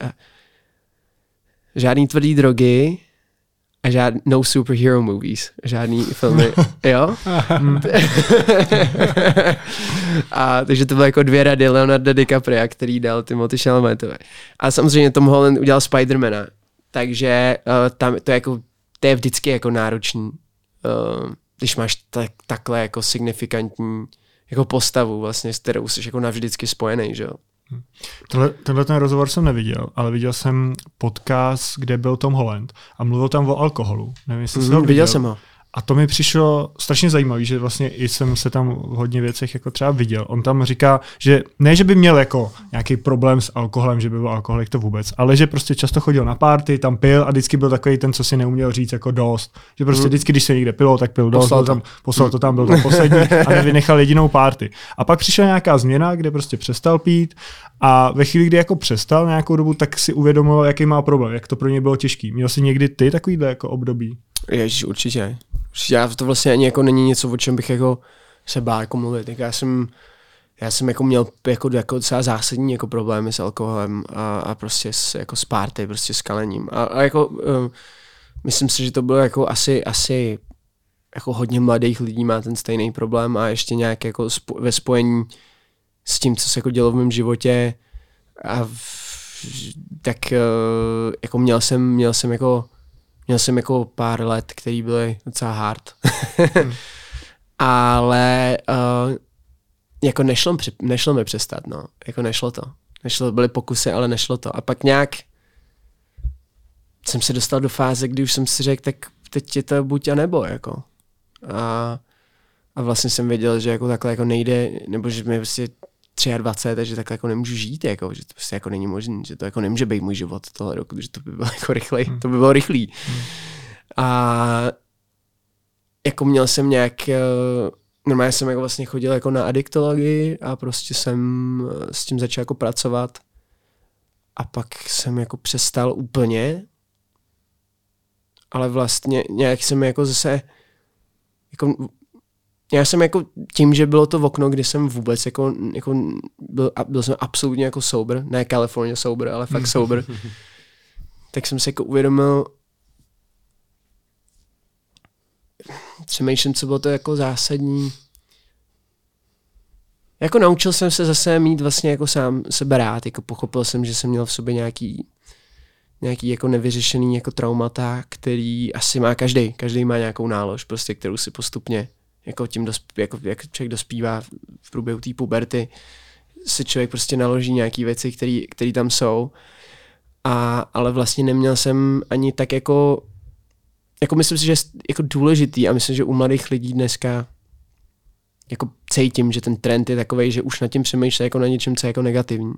žádný tvrdý drogy, a žádný, no superhero movies, žádný filmy, jo? a takže to bylo jako dvě rady Leonardo DiCaprio, který dal Timothy Chalametovi. A samozřejmě Tom Holland udělal Spidermana, takže uh, tam to je jako, to je vždycky jako náročný, uh, když máš tak, takhle jako signifikantní jako postavu vlastně, s kterou jsi jako navždycky spojený, že jo? Tohle, tenhle ten rozhovor jsem neviděl, ale viděl jsem podcast, kde byl Tom Holland a mluvil tam o alkoholu. Nevím, jestli mm, viděl. viděl jsem ho. A to mi přišlo strašně zajímavé, že vlastně i jsem se tam v hodně věcech jako třeba viděl. On tam říká, že ne, že by měl jako nějaký problém s alkoholem, že by byl alkoholik to vůbec, ale že prostě často chodil na párty, tam pil a vždycky byl takový ten, co si neuměl říct jako dost. Že prostě hmm. vždycky, když se někde pilo, tak pil dost, poslal, tam, poslal to tam, byl tam poslední a nevynechal jedinou párty. A pak přišla nějaká změna, kde prostě přestal pít a ve chvíli, kdy jako přestal nějakou dobu, tak si uvědomil, jaký má problém, jak to pro ně bylo těžký. Měl jsi někdy ty takovýhle jako období? Ježíš, určitě. Já to vlastně ani jako není něco, o čem bych jako se bál jako mluvit. Tak já jsem, já jsem jako měl jako, jako docela zásadní jako problémy s alkoholem a, a prostě s, jako s party, prostě s kalením. A, a jako uh, myslím si, že to bylo jako asi, asi jako hodně mladých lidí má ten stejný problém a ještě nějak jako spo, ve spojení s tím, co se jako dělo v mém životě a v, tak uh, jako měl jsem, měl jsem jako Měl jsem jako pár let, který byly docela hard. hmm. Ale uh, jako nešlo, nešlo mi přestat, no. Jako nešlo to. Nešlo, byly pokusy, ale nešlo to. A pak nějak jsem se dostal do fáze, kdy už jsem si řekl, tak teď je to buď a nebo, jako. A, a vlastně jsem věděl, že jako takhle jako nejde, nebo že mi prostě 23, takže takhle jako nemůžu žít, jako, že to prostě jako není možné, že to jako nemůže být můj život tohle roku, že to by bylo jako rychlej, hmm. to by bylo rychlý. Hmm. A jako měl jsem nějak, eh, normálně jsem jako vlastně chodil jako na adiktologii a prostě jsem eh, s tím začal jako pracovat a pak jsem jako přestal úplně, ale vlastně nějak jsem jako zase jako já jsem jako tím, že bylo to v okno, kdy jsem vůbec jako, jako byl, byl jsem absolutně jako sober, ne California sober, ale fakt sober, tak jsem se jako uvědomil, přemýšlím, co bylo to jako zásadní. Jako naučil jsem se zase mít vlastně jako sám sebe rád, jako pochopil jsem, že jsem měl v sobě nějaký nějaký jako nevyřešený jako traumata, který asi má každý. Každý má nějakou nálož, prostě, kterou si postupně jako tím, dosp, jako, jak člověk dospívá v průběhu té puberty, se člověk prostě naloží nějaké věci, které tam jsou. A, ale vlastně neměl jsem ani tak jako, jako myslím si, že jako důležitý a myslím, že u mladých lidí dneska jako cítím, že ten trend je takový, že už nad tím přemýšlí jako na něčem, co je jako negativní.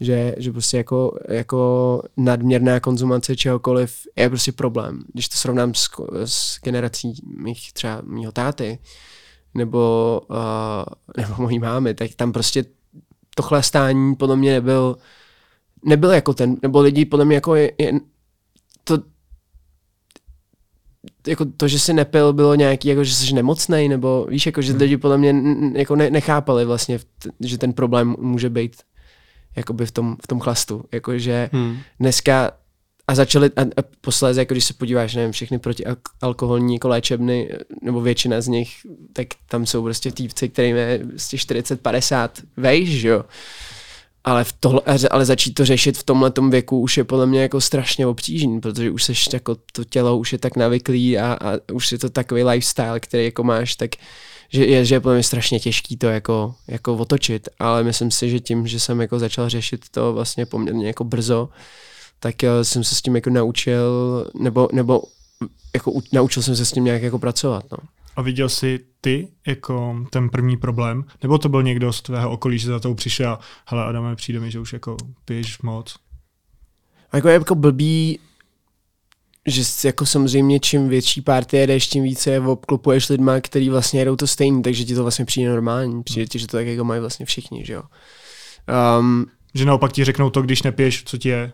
Že, že prostě jako, jako nadměrná konzumace čehokoliv je prostě problém. Když to srovnám s, s generací mých třeba mýho táty, nebo, uh, nebo mojí mámy, tak tam prostě to chlastání podle mě nebyl, nebyl jako ten, nebo lidi podle mě jako je, je to, jako to, že jsi nepil, bylo nějaký, jako že jsi nemocný, nebo víš, jako že hmm. lidi podle mě jako ne, nechápali vlastně, že ten problém může být jakoby v tom, v tom chlastu. Jakože hmm. dneska a začali, a, a posledně, jako když se podíváš, nevím, všechny protialkoholní jako léčebny, nebo většina z nich, tak tam jsou prostě týpci, kterým je prostě 40-50 vejš, že jo. Ale, v tohle, ale začít to řešit v tomhle věku už je podle mě jako strašně obtížný, protože už seš jako to tělo už je tak navyklý a, a už je to takový lifestyle, který jako máš, tak že je, že je podle mě strašně těžký to jako, jako otočit, ale myslím si, že tím, že jsem jako začal řešit to vlastně poměrně jako brzo, tak eh, jsem se s tím jako naučil, nebo, nebo jako u, naučil jsem se s tím nějak jako pracovat. No. A viděl jsi ty jako ten první problém? Nebo to byl někdo z tvého okolí, že za tou přišel, hele Adame, přijde mi, že už jako piješ moc? A jako je jako blbý že jako samozřejmě čím větší party jedeš, tím více obklopuješ lidma, který vlastně jedou to stejný, takže ti to vlastně přijde normální. Přijde ti, že to tak jako mají vlastně všichni, že jo. Um, že naopak ti řeknou to, když nepiješ, co ti je.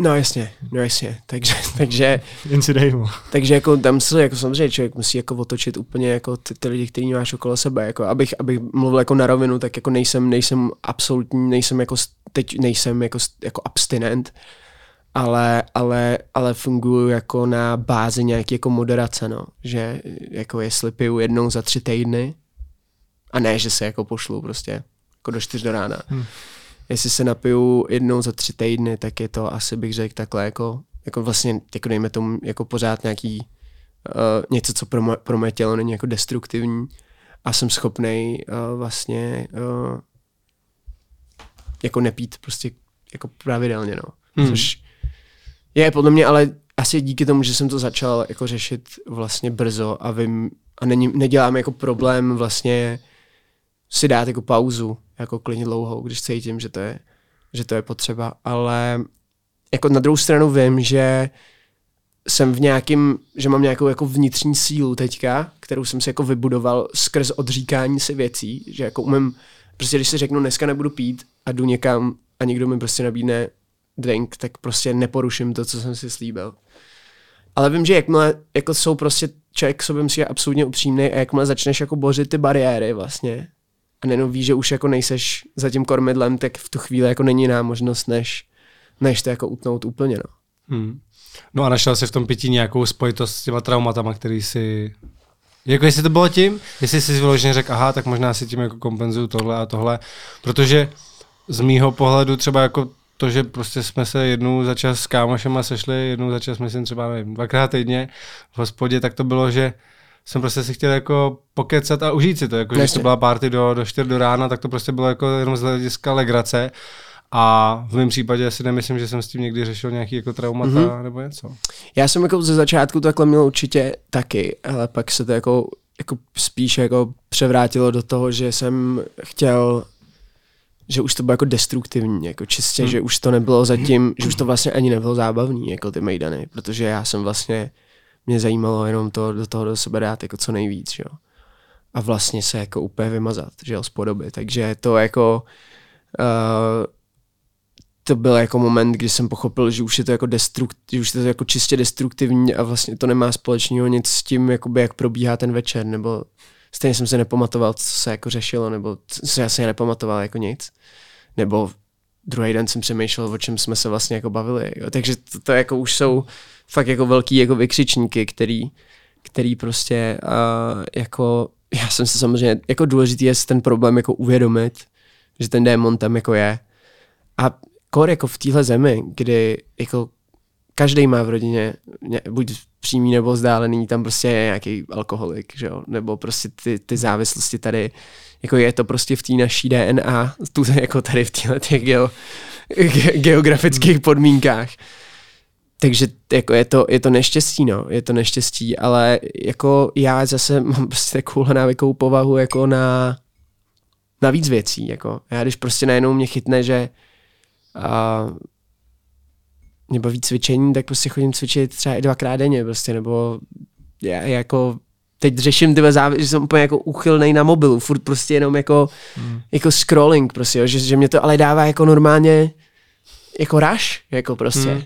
No jasně, no jasně, takže, takže, Jen si dej mu. takže jako tam se, jako samozřejmě člověk musí jako otočit úplně jako ty, ty lidi, který máš okolo sebe, jako abych, abych mluvil jako na rovinu, tak jako nejsem, nejsem absolutní, nejsem jako, teď nejsem jako, jako abstinent, ale, ale, ale funguju jako na bázi nějaké jako moderace, no. že jako jestli piju jednou za tři týdny a ne, že se jako pošlu prostě jako do čtyř do rána. Hmm. Jestli se napiju jednou za tři týdny, tak je to asi bych řekl takhle jako, jako vlastně, jako dejme tomu jako pořád nějaký uh, něco, co pro, moje, pro moje tělo není jako destruktivní a jsem schopný uh, vlastně uh, jako nepít prostě jako pravidelně, no. Hmm. Což je podle mě, ale asi díky tomu, že jsem to začal jako řešit vlastně brzo a vím, a není, nedělám jako problém vlastně si dát jako pauzu, jako klidně dlouhou, když cítím, že to je, že to je potřeba, ale jako na druhou stranu vím, že jsem v nějakým, že mám nějakou jako vnitřní sílu teďka, kterou jsem si jako vybudoval skrz odříkání si věcí, že jako umím, prostě když si řeknu dneska nebudu pít a jdu někam a někdo mi prostě nabídne drink, tak prostě neporuším to, co jsem si slíbil. Ale vím, že jakmile jako jsou prostě člověk sobě musí je absolutně upřímný a jakmile začneš jako bořit ty bariéry vlastně a nejenom víš, že už jako nejseš za tím kormidlem, tak v tu chvíli jako není jiná možnost, než, než to jako utnout úplně, no. Hmm. No a našel jsi v tom pití nějakou spojitost s těma traumatama, který si jako jestli to bylo tím, jestli jsi vyloženě řekl, aha, tak možná si tím jako kompenzuju tohle a tohle, protože z mýho pohledu třeba jako to, že prostě jsme se jednou za čas s kámošema sešli, jednou za čas, myslím třeba nevím, dvakrát týdně v hospodě, tak to bylo, že jsem prostě si chtěl jako pokecat a užít si to, jako když to byla party do, do 4 do rána, tak to prostě bylo jako jenom z hlediska legrace. A v mém případě si nemyslím, že jsem s tím někdy řešil nějaký jako traumata mm-hmm. nebo něco. Já jsem jako ze začátku takhle měl určitě taky, ale pak se to jako, jako spíš jako převrátilo do toho, že jsem chtěl že už to bylo jako destruktivní, jako čistě, hmm. že už to nebylo zatím, že už to vlastně ani nebylo zábavný, jako ty mejdany, protože já jsem vlastně, mě zajímalo jenom to do toho do sebe dát jako co nejvíc, jo. A vlastně se jako úplně vymazat, že jo, z podoby. Takže to jako, uh, to byl jako moment, kdy jsem pochopil, že už je to jako destrukt, že už je to jako čistě destruktivní a vlastně to nemá společného nic s tím, jakoby, jak probíhá ten večer, nebo stejně jsem se nepamatoval, co se jako řešilo, nebo co já se nepamatoval jako nic. Nebo druhý den jsem přemýšlel, o čem jsme se vlastně jako bavili. Jo. Takže to, to, jako už jsou fakt jako velký jako vykřičníky, který, který prostě uh, jako já jsem se samozřejmě, jako důležitý je ten problém jako uvědomit, že ten démon tam jako je. A kor jako v téhle zemi, kdy jako každý má v rodině buď přímý nebo vzdálený, tam prostě je nějaký alkoholik, že jo? nebo prostě ty, ty závislosti tady, jako je to prostě v té naší DNA, tu, jako tady v těchto těch geo, ge, geografických podmínkách. Takže jako je to, je to neštěstí, no, je to neštěstí, ale jako já zase mám prostě takovou návykovou povahu jako na, na víc věcí, jako já když prostě najednou mě chytne, že a mě baví cvičení, tak prostě chodím cvičit třeba i dvakrát denně prostě, nebo já jako teď řeším ty závěry, že jsem úplně jako uchylnej na mobilu, furt prostě jenom jako, hmm. jako scrolling prostě, jo, že, že mě to ale dává jako normálně jako rush, jako prostě. Hmm.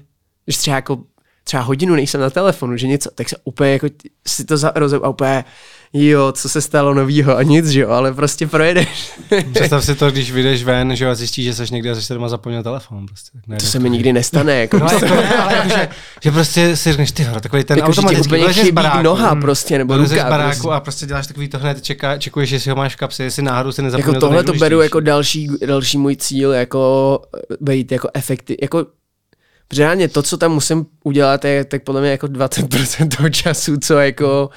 Že třeba jako třeba hodinu nejsem na telefonu, že něco, tak se úplně jako si to rozeb a úplně jo, co se stalo novýho a nic, že jo, ale prostě projedeš. Představ si to, když vyjdeš ven, že jo, a zjistíš, že jsi někde a jsi doma zapomněl telefon. Prostě, to se mi nikdy nestane. Jako, no, jako, ne, ale jako, že, že, prostě si řekneš, ty takový ten jako, automatický, úplně chybí baráku, noha prostě, nebo ruka. z baráku prostě. a prostě děláš takový to hned, čeká, čekuješ, jestli ho máš v kapsi, jestli náhodou si nezapomněl jako tohle to beru jako další, další můj cíl, jako být jako efektiv, jako Protože to, co tam musím udělat, je tak podle mě jako 20% toho času, co jako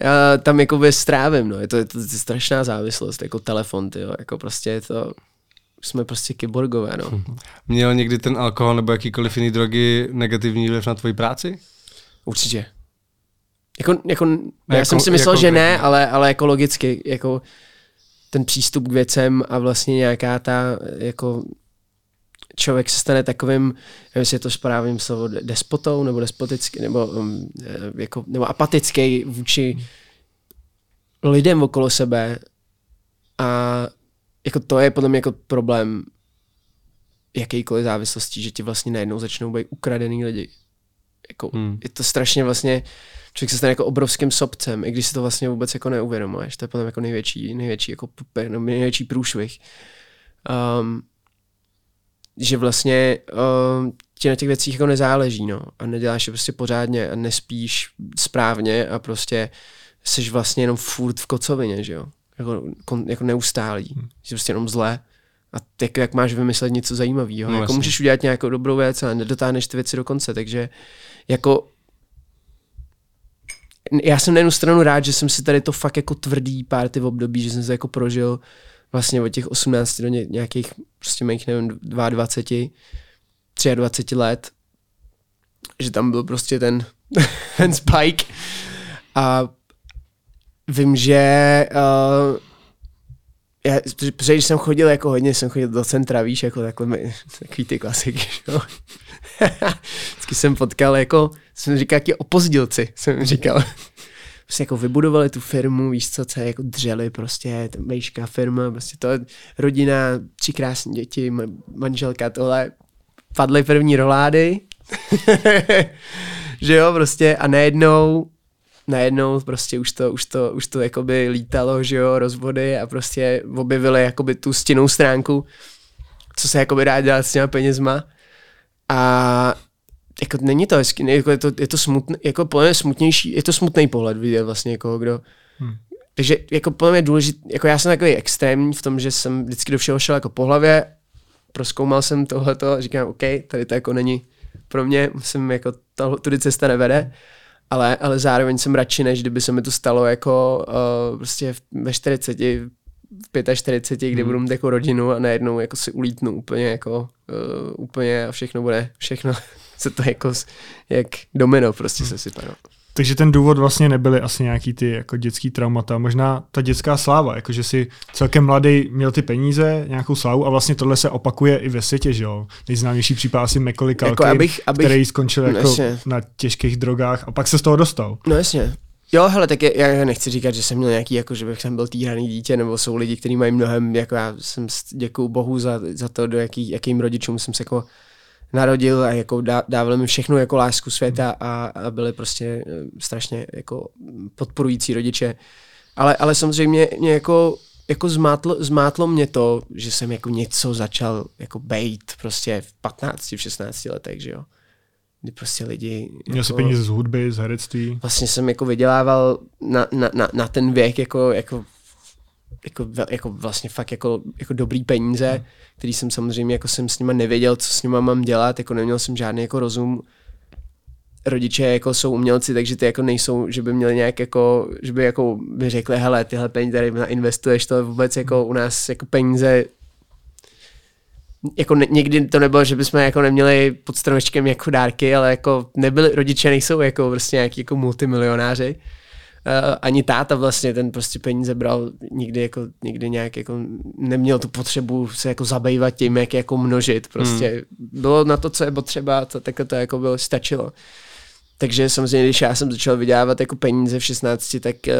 já tam jako strávím, no. Je to, je to, je to strašná závislost, jako telefon, jo. Jako prostě je to, jsme prostě kyborgové, no. Měl někdy ten alkohol nebo jakýkoliv jiný drogy negativní vliv na tvoji práci? Určitě. Jako, jako, já jako, jsem si myslel, jako, že ne, ale, ale jako logicky, jako ten přístup k věcem a vlastně nějaká ta jako člověk se stane takovým, nevím, jestli je to správným slovo, despotou nebo despotický, nebo, um, eh, jako, nebo apatický vůči lidem okolo sebe a jako to je podle mě jako problém jakýkoliv závislosti, že ti vlastně najednou začnou být ukradený lidi. Jako, hmm. Je to strašně vlastně, člověk se stane jako obrovským sobcem, i když si to vlastně vůbec jako neuvědomuješ. To je potom jako největší, největší, jako, největší průšvih. Um, že vlastně uh, ti na těch věcích jako nezáleží, no. A neděláš je prostě pořádně a nespíš správně a prostě jsi vlastně jenom furt v kocovině, že jo. Jako, kon, jako neustálý. Hmm. Jsi prostě jenom zlé. A tak jak máš vymyslet něco zajímavého. No, jako můžeš udělat nějakou dobrou věc, ale nedotáhneš ty věci do konce. Takže jako já jsem na jednu stranu rád, že jsem si tady to fakt jako tvrdý pár v období, že jsem se jako prožil vlastně od těch 18 do nějakých prostě mých, nevím, 22, 23 let, že tam byl prostě ten, ten spike a vím, že uh, já, protože když jsem chodil jako hodně, jsem chodil do centra, víš, jako takhle, takový ty klasiky, jo. Vždycky jsem potkal jako, jsem říkal, jaký opozdilci, jsem říkal prostě jako vybudovali tu firmu, víš co, co jako dřeli prostě, tam vejšká firma, prostě to rodina, tři krásné děti, manželka, tohle, padly první rolády, že jo, prostě a najednou najednou prostě už to, už to, už to jakoby lítalo, že jo, rozvody a prostě objevili jakoby tu stěnou stránku, co se jakoby dá dělat s těma penězma. A jako není to hezký, jako je to, je to smutný, jako podle smutnější, je to smutný pohled vidět vlastně jako kdo, hmm. takže jako podle mě důležitý, jako já jsem takový extrémní v tom, že jsem vždycky do všeho šel jako po hlavě, proskoumal jsem tohleto a říkám, OK, tady to jako není pro mě, musím jako to, tudy cesta nevede, ale, ale zároveň jsem radši, než kdyby se mi to stalo jako uh, prostě ve 40, v 45, kdy hmm. budu mít jako rodinu a najednou jako si ulítnu úplně jako uh, úplně a všechno bude, všechno se to jako jak domino prostě se sype. No. Takže ten důvod vlastně nebyly asi nějaký ty jako dětský traumata, možná ta dětská sláva, jako že si celkem mladý měl ty peníze, nějakou slávu a vlastně tohle se opakuje i ve světě, že jo. Nejznámější případ asi Macaulay Culkin, jako abych, abych, který skončil no jako no na těžkých drogách a pak se z toho dostal. No jasně. Jo, hele, tak je, já nechci říkat, že jsem měl nějaký, jako že bych jsem byl týraný dítě, nebo jsou lidi, kteří mají mnohem, jako já jsem, děkuju bohu za, za to, do jaký, jakým rodičům jsem se jako narodil a jako dávali mi všechno jako lásku světa a, a byli prostě eh, strašně jako podporující rodiče. Ale, ale samozřejmě mě jako, jako zmátlo, zmátlo mě to, že jsem jako něco začal jako bejt prostě v 15, v 16 letech, že jo. Kdy prostě lidi... Měl jako, jsi peníze z hudby, z herectví? Vlastně jsem jako vydělával na, na, na, na ten věk jako, jako jako, jako vlastně fakt jako, jako dobrý peníze, hmm. který jsem samozřejmě jako jsem s nima nevěděl, co s nima mám dělat, jako neměl jsem žádný jako rozum. Rodiče jako jsou umělci, takže ty jako nejsou, že by měli nějak jako, že by jako by řekli, hele, tyhle peníze tady investuješ, to vůbec jako u nás jako peníze jako ne, někdy to nebylo, že bychom jako neměli pod stromečkem jako dárky, ale jako nebyli, rodiče nejsou jako prostě nějaký jako multimilionáři ani táta vlastně ten prostě peníze bral nikdy jako, nikdy nějak jako neměl tu potřebu se jako zabývat tím, jak jako množit. Prostě hmm. bylo na to, co je potřeba, to, tak to jako bylo, stačilo. Takže samozřejmě, když já jsem začal vydělávat jako peníze v 16, tak uh,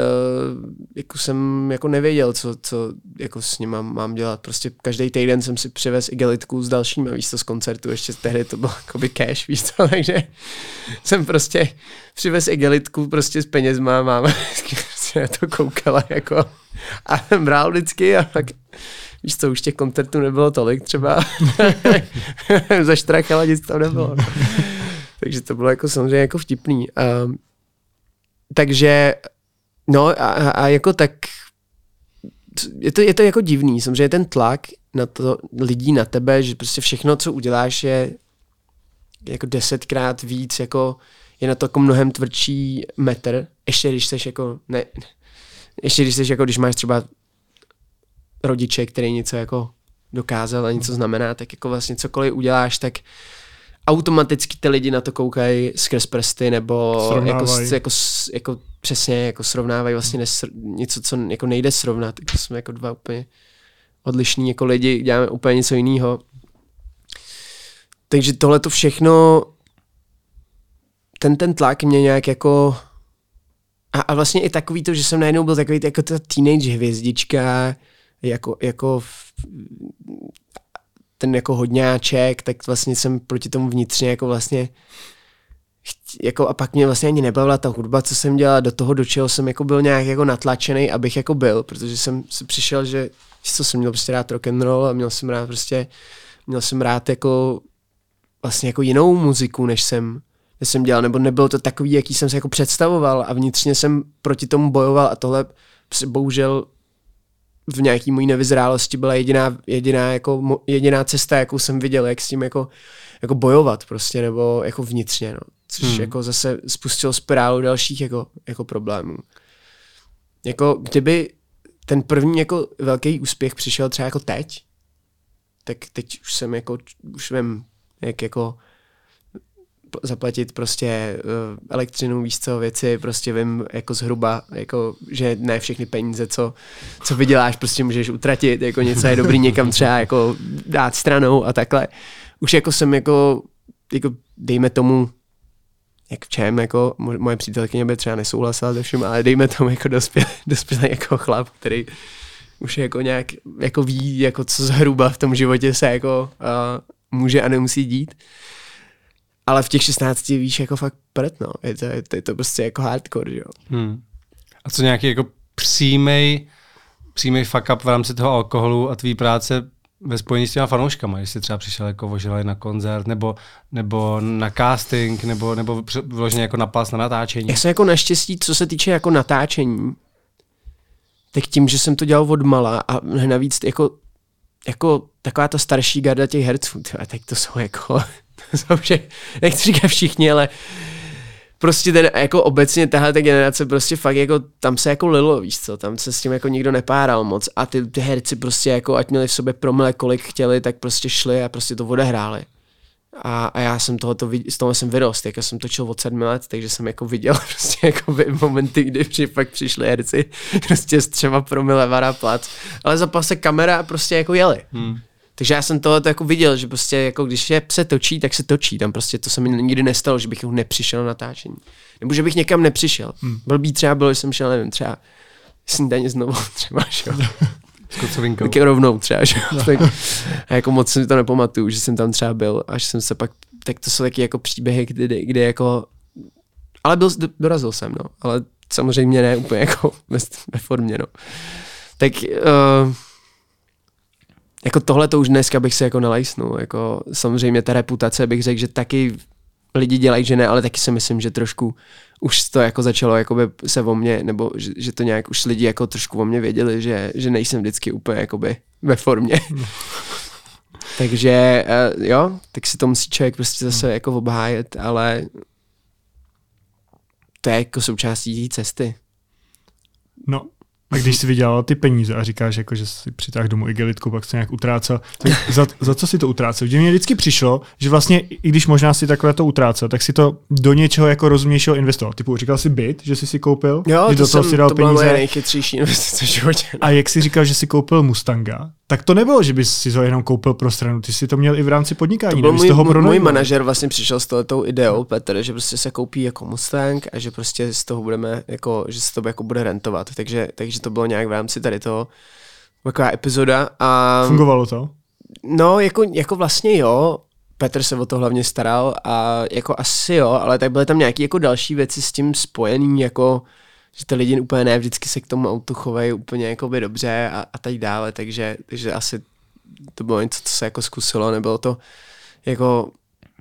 jako jsem jako nevěděl, co, co jako s ním mám, mám dělat. Prostě každý týden jsem si přivez igelitku s dalšími, víš z koncertu, ještě tehdy to bylo jakoby cash, víš co, takže jsem prostě přivez igelitku prostě s penězma, máma prostě to koukala jako a bral vždycky a tak víš co, už těch koncertů nebylo tolik třeba, zaštrachala, nic tam nebylo. Takže to bylo jako samozřejmě jako vtipný. Um, takže, no a, a jako tak, je to, je to jako divný, samozřejmě ten tlak na to lidí na tebe, že prostě všechno, co uděláš, je jako desetkrát víc, jako je na to jako mnohem tvrdší metr, ještě když jsi jako, ne, ještě když jsi jako, když máš třeba rodiče, který něco jako dokázal a něco znamená, tak jako vlastně cokoliv uděláš, tak automaticky ty lidi na to koukají skrz prsty nebo jako, jako, jako, přesně jako srovnávají vlastně nesr, něco, co jako nejde srovnat. Tak jsme jako dva úplně odlišní jako lidi, děláme úplně něco jiného. Takže tohle to všechno, ten, ten tlak mě nějak jako a, a vlastně i takový to, že jsem najednou byl takový jako ta teenage hvězdička, jako, jako ten jako hodňáček, tak vlastně jsem proti tomu vnitřně jako vlastně jako a pak mě vlastně ani nebavila ta hudba, co jsem dělal, do toho, do čeho jsem jako byl nějak jako natlačený, abych jako byl, protože jsem si přišel, že co jsem měl prostě rád rock and roll a měl jsem rád prostě, měl jsem rád jako vlastně jako jinou muziku, než jsem, než jsem dělal, nebo nebylo to takový, jaký jsem se jako představoval a vnitřně jsem proti tomu bojoval a tohle bohužel v nějaký mojí nevyzrálosti byla jediná, jediná, jako, jediná cesta, jakou jsem viděl, jak s tím jako, jako bojovat prostě, nebo jako vnitřně, no. Což hmm. jako zase spustilo spirálu dalších jako, jako problémů. Jako kdyby ten první jako velký úspěch přišel třeba jako teď, tak teď už jsem jako, už vím, jak jako zaplatit prostě uh, elektřinu, víš co, věci, prostě vím jako zhruba, jako, že ne všechny peníze, co, co vyděláš, prostě můžeš utratit, jako něco je dobrý někam třeba jako dát stranou a takhle. Už jako jsem jako, jako dejme tomu, jak v čem, jako moje přítelkyně by třeba nesouhlasila se všem, ale dejme tomu jako dospělý, dospělý jako chlap, který už jako nějak jako ví, jako co zhruba v tom životě se jako uh, může a nemusí dít ale v těch 16 víš jako fakt prd, no. Je to, je to, je to prostě jako hardcore, jo. Hmm. A co nějaký jako přímej, přímej fuck up v rámci toho alkoholu a tvý práce ve spojení s těma fanouškama, jestli třeba přišel jako vožilej na koncert, nebo, nebo na casting, nebo, nebo vložně jako na pas na natáčení. Já jsem jako naštěstí, co se týče jako natáčení, tak tím, že jsem to dělal od mala a navíc jako, jako taková ta starší garda těch herců, tyhle, tak to jsou jako nechci říkat všichni, ale prostě ten, jako obecně tahle ta generace prostě fakt jako, tam se jako lilo, víš co, tam se s tím jako nikdo nepáral moc a ty, ty herci prostě jako, ať měli v sobě promile kolik chtěli, tak prostě šli a prostě to odehráli. A, a já jsem tohoto, z toho jsem vyrost, jako jsem točil od sedmi let, takže jsem jako viděl prostě jako momenty, kdy při, fakt přišli herci prostě s třeba promile vara plac, ale zapal se kamera a prostě jako jeli. Hmm. Takže já jsem tohle jako viděl, že prostě jako když je se točí, tak se točí. Tam prostě to se mi nikdy nestalo, že bych nepřišel na natáčení. Nebo že bych někam nepřišel. Hmm. Blbý třeba bylo, že jsem šel, nevím, třeba snídaně znovu třeba, že jo. S kocovinkou. Tak rovnou třeba, že jo. tak, a jako moc si to nepamatuju, že jsem tam třeba byl, až jsem se pak, tak to jsou taky jako příběhy, kdy, kdy jako, ale byl, dorazil jsem, no, ale samozřejmě ne úplně jako ve, ve formě, no. Tak uh, jako tohle to už dneska bych se jako nalajsnul. Jako samozřejmě ta reputace bych řekl, že taky lidi dělají, že ne, ale taky si myslím, že trošku už to jako začalo jakoby se o mě, nebo že, že to nějak už lidi jako trošku o mě věděli, že, že nejsem vždycky úplně jakoby ve formě. Takže uh, jo, tak si to musí člověk prostě zase hmm. jako obhájet, ale to je jako součástí cesty. No, A když si vydělal ty peníze a říkáš, jako, že si přitáhl domů igelitku, pak se nějak utrácel, tak za, za co si to utrácel? Že mě vždycky přišlo, že vlastně, i když možná si takhle to utrácel, tak si to do něčeho jako rozumnějšího investoval. Typu, říkal si byt, že jsi si koupil, jo, že to do toho jsem, si dal to peníze. byla nejchytřejší investice v životě. A jak jsi říkal, že si koupil Mustanga, tak to nebylo, že bys si to jenom koupil pro stranu, ty si to měl i v rámci podnikání. To byl můj, toho můj manažer vlastně přišel s tohletou ideou, Petr, že prostě se koupí jako Mustang a že prostě z toho budeme, jako, že se to jako bude rentovat. Takže, takže to bylo nějak v rámci tady toho taková epizoda. A, Fungovalo to? No, jako, jako vlastně jo, Petr se o to hlavně staral a jako asi jo, ale tak byly tam nějaké jako další věci s tím spojený, jako že ty lidi úplně ne vždycky se k tomu autu chovají úplně jako by dobře a, a tak dále, takže, takže asi to bylo něco, co se jako zkusilo, nebylo to jako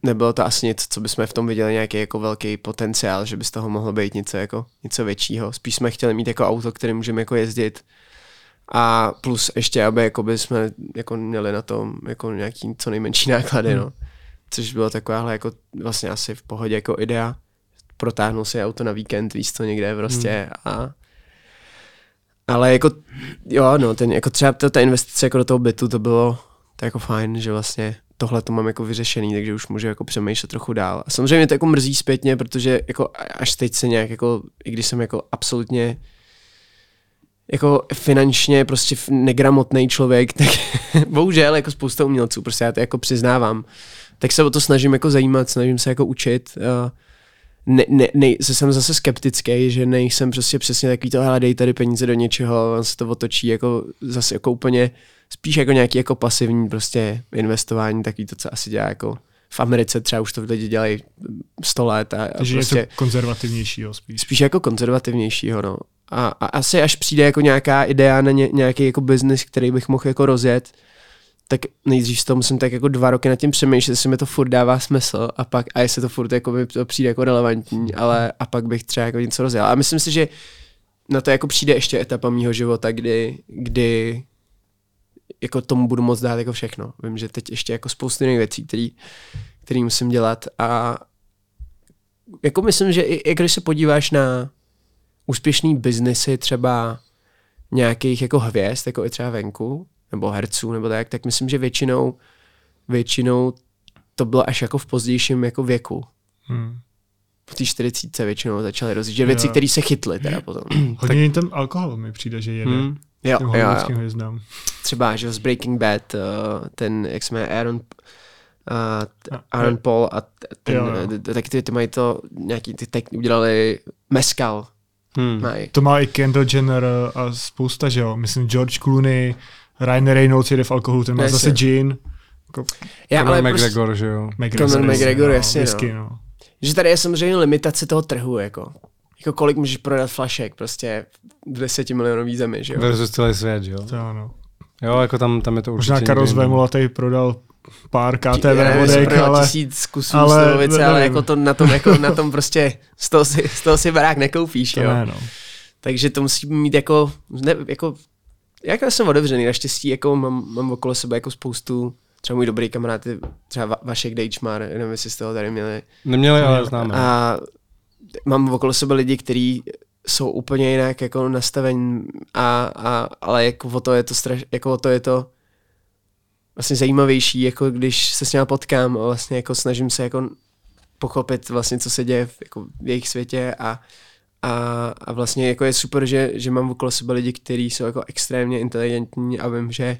nebylo to asi něco, co bychom v tom viděli nějaký jako velký potenciál, že by z toho mohlo být něco jako něco většího. Spíš jsme chtěli mít jako auto, kterým můžeme jako jezdit a plus ještě, aby jako by jsme jako měli na tom jako nějaký co nejmenší náklady, no. Což bylo takováhle jako vlastně asi v pohodě jako idea. Protáhnu si auto na víkend, víš to někde prostě hmm. a ale jako, jo, no, ten, jako třeba ta investice jako do toho bytu, to bylo to jako fajn, že vlastně tohle to mám jako vyřešený, takže už můžu jako přemýšlet trochu dál. A samozřejmě to jako mrzí zpětně, protože jako až teď se nějak jako, i když jsem jako absolutně jako finančně prostě negramotný člověk, tak bohužel jako spousta umělců, prostě já to jako přiznávám, tak se o to snažím jako zajímat, snažím se jako učit. Ne, ne, ne, jsem zase skeptický, že nejsem prostě přesně takový to, hele, dej tady peníze do něčeho, on se to otočí jako zase jako úplně, spíš jako nějaký jako pasivní prostě investování, takový to, co asi dělá jako v Americe třeba už to lidi dělají 100 let. A, Takže prostě, něco konzervativnějšího spíš. Spíš jako konzervativnějšího, no. A, a asi až přijde jako nějaká idea na ně, nějaký jako biznis, který bych mohl jako rozjet, tak nejdřív toho musím tak jako dva roky nad tím přemýšlet, jestli mi to furt dává smysl a pak, a jestli to furt jako by to přijde jako relevantní, ale a pak bych třeba jako něco rozjel. A myslím si, že na to jako přijde ještě etapa mýho života, kdy, kdy jako tomu budu moc dát jako všechno. Vím, že teď ještě jako spoustu jiných věcí, který, který musím dělat a jako myslím, že i, i když se podíváš na úspěšný biznesy třeba nějakých jako hvězd, jako i třeba venku, nebo herců, nebo tak, tak myslím, že většinou, většinou to bylo až jako v pozdějším jako věku. Hmm. Po té 40 většinou začaly rozjíždět věci, které se chytly teda potom. Hodně tak... ten alkohol mi přijde, že jede. Hmm. Jo, jo, jo. Hvězdám. Třeba, že z Breaking Bad, uh, ten, jak jsme Aaron, uh, Aaron Paul a ten, jo, jo. taky ty, ty mají to, nějaký, ty tak udělali meskal, Hmm. To má i Kendall Jenner a spousta, že jo? Myslím George Clooney, Ryan Reynolds jede v alkoholu, ten má yes, zase gin. Jako, Já, ale McGregor, prostě, že jo? McGregor, Conor McGregor, jasně, whisky, no. no. Že tady je samozřejmě limitace toho trhu, jako. Jako kolik můžeš prodat flašek, prostě v deseti milionový zemi, že jo? Versus celý svět, že jo? To ano. Jo, jako tam, tam je to určitě Možná Karol Zvémola tady prodal pár KTV vodek, ale... tisíc kusů ale, slovice, ale jako to na tom, jako na tom prostě z toho si, z toho si barák nekoupíš, to jo. Ne, no. Takže to musí mít jako, ne, jako jak já jsem otevřený, naštěstí jako mám, mám okolo sebe jako spoustu třeba můj dobrý kamarád, třeba Vašek Dejčmar, nevím, jestli jste ho tady měli. Neměli, ale známe. A mám okolo sebe lidi, kteří jsou úplně jinak jako nastavení, a, a, ale jako o to je to straš, jako o to je to vlastně zajímavější, jako když se s ním potkám a vlastně jako snažím se jako pochopit vlastně, co se děje v, jako v jejich světě a, a, a vlastně jako je super, že, že mám okolo sebe lidi, kteří jsou jako extrémně inteligentní a vím, že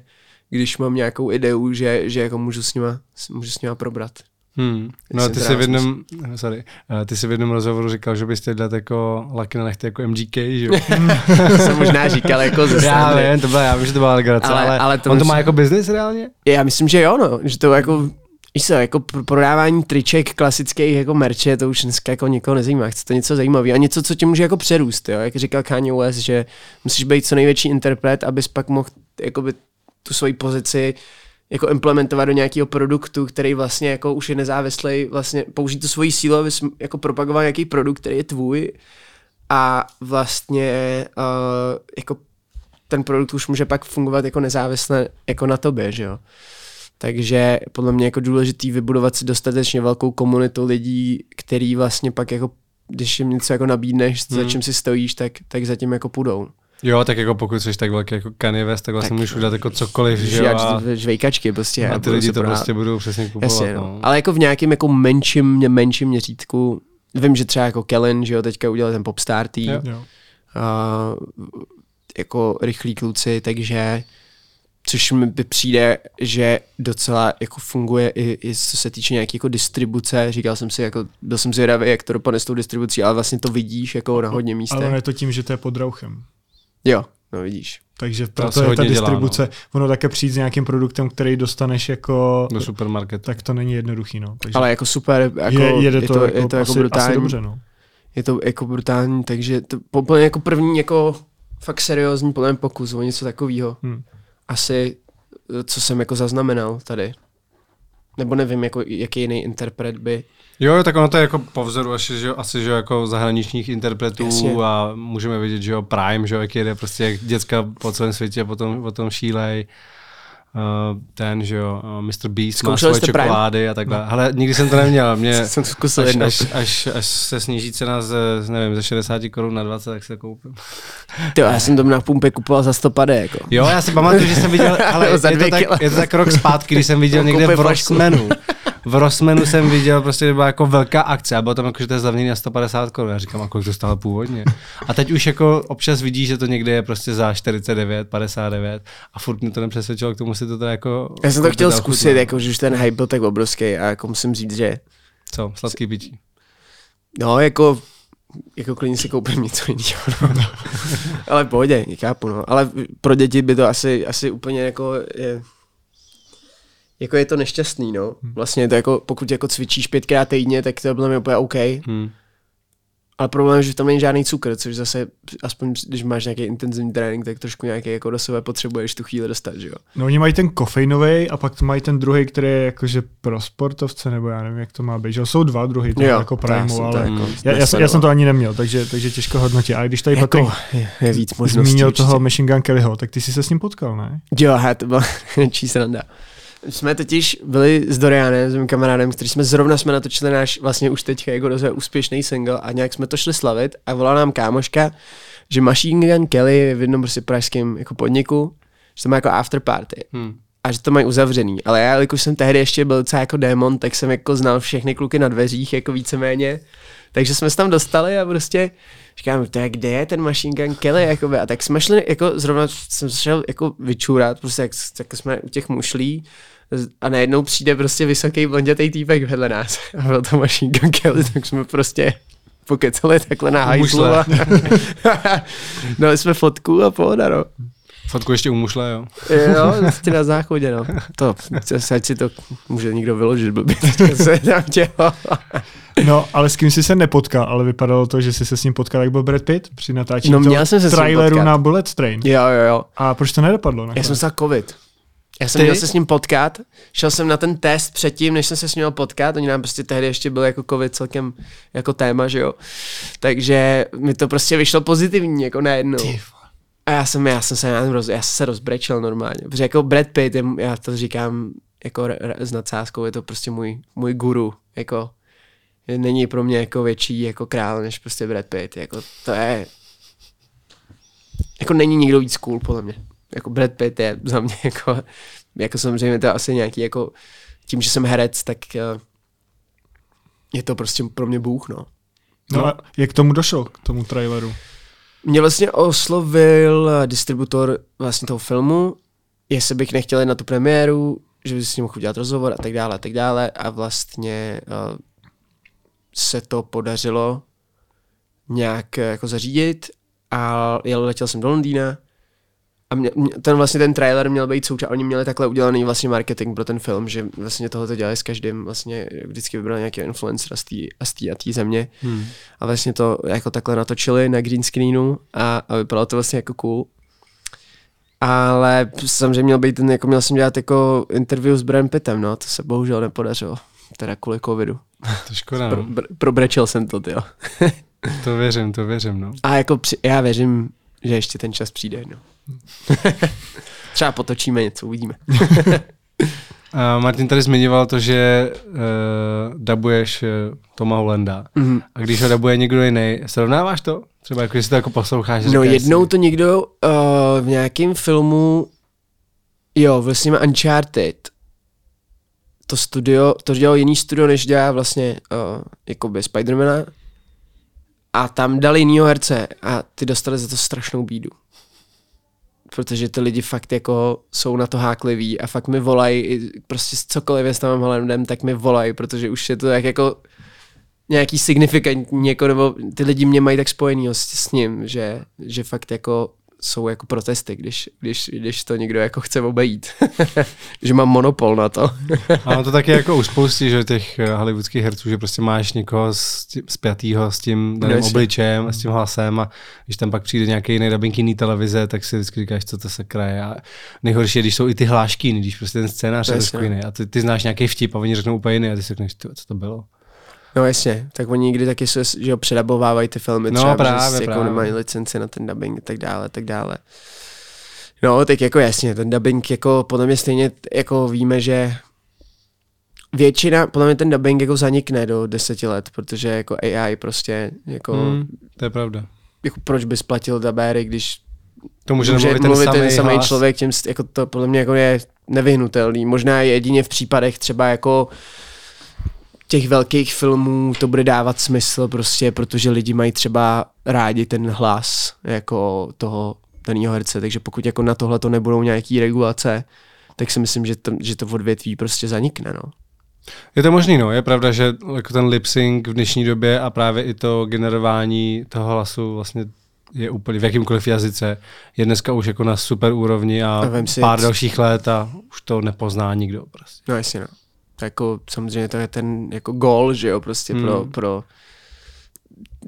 když mám nějakou ideu, že, že jako můžu s nima, můžu s nima probrat. Hmm. No a ty jsi v jednom, sorry, ty jsi v jednom rozhovoru říkal, že byste dát jako laky na nechty jako MGK, že jo? jsem možná říkal jako ze Já vím, to byla, já vím, že to byla legrace, ale, ale, ale to on myslím, to má jako business reálně? Já myslím, že jo, no, že to jako Víš co, jako prodávání triček klasických jako merče, to už dneska jako nikoho nezajímá, chce to něco zajímavého a něco, co tě může jako přerůst, jo? jak říkal Kanye West, že musíš být co největší interpret, abys pak mohl jakoby, tu svoji pozici jako implementovat do nějakého produktu, který vlastně jako už je nezávislý, vlastně použít tu svoji sílu, aby jako propagoval nějaký produkt, který je tvůj a vlastně uh, jako ten produkt už může pak fungovat jako nezávisle jako na tobě, že jo. Takže podle mě jako důležitý vybudovat si dostatečně velkou komunitu lidí, který vlastně pak jako, když jim něco jako nabídneš, hmm. za čím si stojíš, tak, tak zatím jako půjdou. Jo, tak jako pokud jsi tak velký jako Kanye West, tak vlastně tak můžeš udělat jako cokoliv, že jo. A, žvejkačky prostě. A ty lidi to prostě budou přesně kupovat. Jasně, no. no. Ale jako v nějakém jako menším, menším měřítku, vím, že třeba jako Kellen, že jo, teďka udělal ten Popstar tým, jo. Uh, jako rychlí kluci, takže což mi přijde, že docela jako funguje i, i co se týče nějaké jako distribuce. Říkal jsem si, jako, byl jsem zvědavý, jak to dopadne s tou distribucí, ale vlastně to vidíš jako na hodně místech. Ale je to tím, že to je pod rouchem. Jo, no vidíš. Takže proto je ta distribuce, dělá, no. ono také přijít s nějakým produktem, který dostaneš jako... Do supermarketu. Tak to není jednoduchý, no. Takže Ale jako super, jako, je, jede je to, to, jako, je to jako asi, brutální. Asi dobře, no. Je to jako brutální, takže to úplně jako první jako fakt seriózní plný pokus o něco takového. Hmm. Asi, co jsem jako zaznamenal tady. Nebo nevím, jako, jaký jiný interpret by Jo, tak ono to je jako po vzoru asi, že, asi, že jako zahraničních interpretů Jasně. a můžeme vidět, že jo, Prime, že jo, jak jede prostě jak děcka po celém světě potom, potom šílej. Uh, ten, že jo, uh, Mr. Beast Zkoušel má svoje čokolády Prime? a takhle. No. Ale nikdy jsem to neměl. Mě, jsem to zkusil až, až, až, až, se sníží cena z, nevím, ze 60 korun na 20, tak se koupím. Ty, já jsem to na pumpě kupoval za 100 pade, jako. Jo, já si pamatuju, že jsem viděl, ale je, to tak, je to tak rok zpátky, když jsem viděl někde v Rossmanu v Rossmanu jsem viděl, prostě byla jako velká akce a bylo tam jako, že to je zlevněný na 150 korun. Já říkám, a kolik to stálo původně. A teď už jako občas vidíš, že to někde je prostě za 49, 59 a furt mě to nepřesvědčilo k tomu si to teda jako... Já jsem to chtěl zkusit, jako, že už ten hype byl tak obrovský a jako musím říct, že... Co, sladký pičí? No, jako jako klidně si koupím něco jiného. No. Ale pohodě, chápu, no. Ale pro děti by to asi, asi úplně jako je, jako je to nešťastný, no. Hmm. Vlastně to jako, pokud jako cvičíš pětkrát týdně, tak to je podle úplně OK. Hmm. Ale problém je, že tam není žádný cukr, což zase, aspoň když máš nějaký intenzivní trénink, tak trošku nějaký jako do sebe potřebuješ tu chvíli dostat, že jo? No oni mají ten kofeinový a pak mají ten druhý, který je jakože pro sportovce, nebo já nevím, jak to má být, že jsou dva druhy, to jo, jako Prime, ale jako já, já, já, jsem to ani neměl, takže, takže těžko hodnotit. A když tady jako Patrik je, je víc možností, zmínil určitě. toho Machine Gun Kellyho, tak ty jsi se s ním potkal, ne? Jo, to byla čí. Jsme totiž byli s Dorianem, s mým kamarádem, který jsme zrovna jsme natočili náš vlastně už teď jako dost úspěšný single a nějak jsme to šli slavit a volala nám kámoška, že Machine Gun Kelly je v jednom prostě pražském jako podniku, že to má jako after party. Hmm a že to mají uzavřený. Ale já, když jsem tehdy ještě byl docela jako démon, tak jsem jako znal všechny kluky na dveřích, jako víceméně. Takže jsme se tam dostali a prostě říkám, to je, kde je ten Machine Gun Kelly, jakoby. a tak jsme šli, jako zrovna jsem šel jako vyčůrat, prostě jak, jak jsme u těch mušlí a najednou přijde prostě vysoký blondětý týpek vedle nás a byl to Machine Gun Kelly, tak jsme prostě pokecali takhle na hajzlu a dali jsme fotku a pohoda, no. Fotku ještě umušle, jo? jo, prostě na záchodě, no. To, ať si to může někdo vyložit, blbě, se tam těho. No, ale s kým jsi se nepotkal, ale vypadalo to, že jsi se s ním potkal, jak byl Brad Pitt při natáčení no, měl jsem se traileru na Bullet Train. Jo, jo, jo. A proč to nedopadlo? Nakonec? Já jsem se covid. Já jsem Ty? měl se s ním potkat, šel jsem na ten test předtím, než jsem se s ním potkat, oni nám prostě tehdy ještě byl jako covid celkem jako téma, že jo. Takže mi to prostě vyšlo pozitivní, jako najednou. A já jsem, já jsem se, já jsem, roz, já jsem se rozbrečel normálně, protože jako Brad Pitt, já to říkám jako s nadsázkou, je to prostě můj, můj guru, jako není pro mě jako větší jako král, než prostě Brad Pitt, jako to je, jako není nikdo víc cool, podle mě. Jako Brad Pitt je za mě jako, jako samozřejmě to asi nějaký jako, tím, že jsem herec, tak eh, je to prostě pro mě bůh, no. No a jak tomu došlo, k tomu traileru? Mě vlastně oslovil distributor vlastně toho filmu, jestli bych nechtěl jít na tu premiéru, že by s ním mohl udělat rozhovor a tak dále a tak dále. A vlastně uh, se to podařilo nějak jako zařídit a jel, letěl jsem do Londýna a mě, ten vlastně ten trailer měl být součást, oni měli takhle udělaný vlastně marketing pro ten film, že vlastně tohle dělali s každým, vlastně vždycky vybrali nějaký influencer z té a z té a té země hmm. a vlastně to jako takhle natočili na green screenu a, a vypadalo to vlastně jako cool. Ale samozřejmě měl být ten, jako měl jsem dělat jako interview s Brem Pittem, no, to se bohužel nepodařilo, teda kvůli covidu. To škoda, no. Pro, br, probrečel jsem to, jo. to věřím, to věřím, no. A jako při, já věřím, že ještě ten čas přijde, no. Třeba potočíme něco, uvidíme. Uh, Martin tady zmiňoval to, že uh, dabuješ uh, Toma Hollanda. Mm-hmm. A když ho dabuje někdo jiný, srovnáváš to? Třeba jako, jestli to jako posloucháš. No jednou si... to někdo uh, v nějakém filmu, jo, vlastně Uncharted, to studio, to dělalo jiný studio, než dělá vlastně uh, jakoby Spidermana. A tam dali jinýho herce a ty dostali za to strašnou bídu protože ty lidi fakt jako jsou na to hákliví a fakt mi volají, prostě cokoliv je s tam Hollandem, tak mi volají, protože už je to tak jako nějaký signifikantní, jako, nebo ty lidi mě mají tak spojený s, s ním, že, že fakt jako jsou jako protesty, když, když, když to někdo jako chce obejít. že mám monopol na to. ano, to taky jako u spousty, že těch eh, hollywoodských herců, že prostě máš někoho spjatýho s tím daným no, obličejem a s tím hlasem a když tam pak přijde nějaký jiný dubbing jiný televize, tak si vždycky říkáš, co to se kraje. A nejhorší je, když jsou i ty hlášky, když prostě ten scénář je trošku jiný a ty, ty, znáš nějaký vtip a oni řeknou úplně jiný a ty si řekneš, co to bylo. No jasně, tak oni někdy taky se, že předabovávají ty filmy, no, třeba, právě, že jako nemají licenci na ten dubbing a tak dále, tak dále. No, tak jako jasně, ten dubbing jako podle mě stejně jako víme, že většina, podle mě ten dubbing jako zanikne do deseti let, protože jako AI prostě jako... Hmm, to je pravda. Jako proč bys platil dabéry, když to může, může mluvit ten mluvit ten samý člověk, tím jako to podle mě jako je nevyhnutelný. Možná jedině v případech třeba jako těch velkých filmů to bude dávat smysl prostě, protože lidi mají třeba rádi ten hlas jako toho daného herce, takže pokud jako na tohle to nebudou nějaký regulace, tak si myslím, že to, že to odvětví prostě zanikne, no. Je to možný, no. Je pravda, že jako ten lip sync v dnešní době a právě i to generování toho hlasu vlastně je úplně v jakýmkoliv jazyce, je dneska už jako na super úrovni a, a pár dalších let a už to nepozná nikdo. Prostě. No jasně, no jako samozřejmě to je ten jako gol, že jo, prostě hmm. pro, pro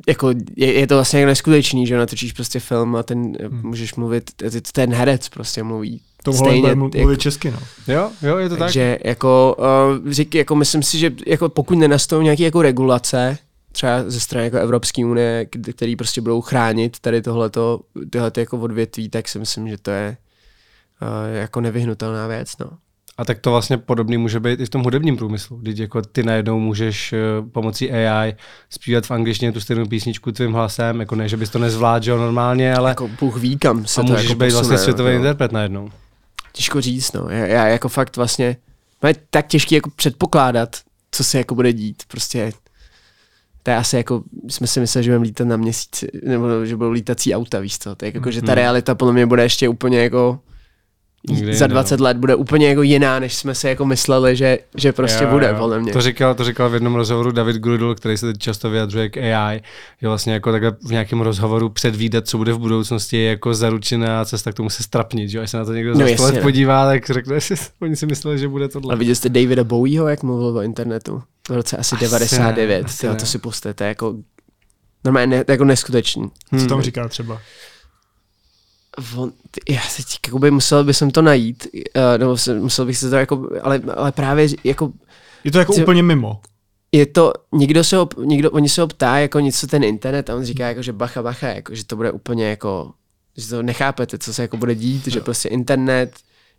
jako je, je, to vlastně jako neskutečný, že natočíš prostě film a ten hmm. můžeš mluvit, ten herec prostě mluví to stejně. mluvit jako, česky, no. Jo, jo, je to tak. Takže jako, uh, řík, jako myslím si, že jako pokud nenastanou nějaké jako regulace, třeba ze strany jako Evropské unie, který prostě budou chránit tady tohleto, tyhle jako odvětví, tak si myslím, že to je uh, jako nevyhnutelná věc, no. A tak to vlastně podobný může být i v tom hudebním průmyslu. Když jako ty najednou můžeš eh, pomocí AI zpívat v angličtině tu stejnou písničku tvým hlasem, jako ne, že bys to nezvládl normálně, ale... Jako Bůh ví, kam se a to můžeš jako být posune, vlastně světový no. interpret najednou. Těžko říct, no. Já, já jako fakt vlastně... No je tak těžké jako předpokládat, co se jako bude dít. Prostě to je asi jako, jsme si mysleli, že budeme lítat na měsíc, nebo že budou lítací auta, víš co. Tak jako, že ta hmm. realita podle mě bude ještě úplně jako Nikdy za 20 no. let bude úplně jako jiná, než jsme si jako mysleli, že, že prostě jo, bude, jo. podle mě. To říkal, to říkal v jednom rozhovoru David Grudl, který se teď často vyjadřuje k AI, že vlastně jako takhle v nějakém rozhovoru předvídat, co bude v budoucnosti, je jako zaručená cesta k tomu se strapnit, že až se na to někdo no, za let podívá, tak řekne, že oni si mysleli, že bude tohle. A viděli jste Davida Bowieho, jak mluvil o internetu? V roce asi, asi 99, asi to si pustíte, jako normálně ne, jako neskutečný. Hmm. Co tam hmm. říká třeba? On, já teď jakoby musel bych to najít, uh, nebo musel bych se to jako, ale, ale právě jako... Je to jako co, úplně mimo. Je to, někdo se ho, někdo, oni se ho ptá jako něco ten internet a on říká jako, že bacha, bacha, jako, že to bude úplně jako, že to nechápete, co se jako bude dít, že prostě internet,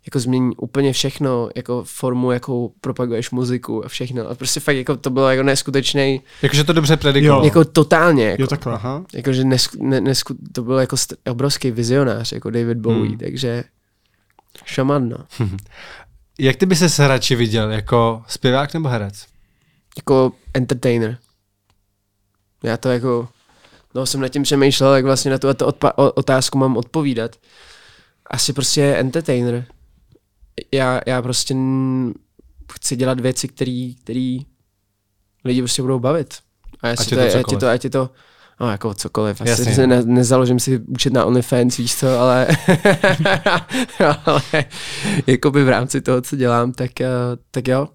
jako změní úplně všechno, jako formu, jakou propaguješ muziku a všechno. A prostě fakt jako to bylo jako neskutečný. Jakože to dobře predikoval. Jako totálně. Jako, jo, takhle. Aha. Jakože nesku, ne, nesku, to byl jako obrovský vizionář, jako David Bowie, hmm. takže šaman, no. Jak ty by se radši viděl, jako zpěvák nebo herec? Jako entertainer. Já to jako, no jsem nad tím přemýšlel, jak vlastně na tu otázku mám odpovídat. Asi prostě entertainer já, já prostě chci dělat věci, které lidi prostě budou bavit. A ať, to, je, ať, je to, ať je to, no jako cokoliv. Asi Jasně. ne, nezaložím si účet na OnlyFans, víš co, ale, ale jakoby v rámci toho, co dělám, tak, eh, tak jo.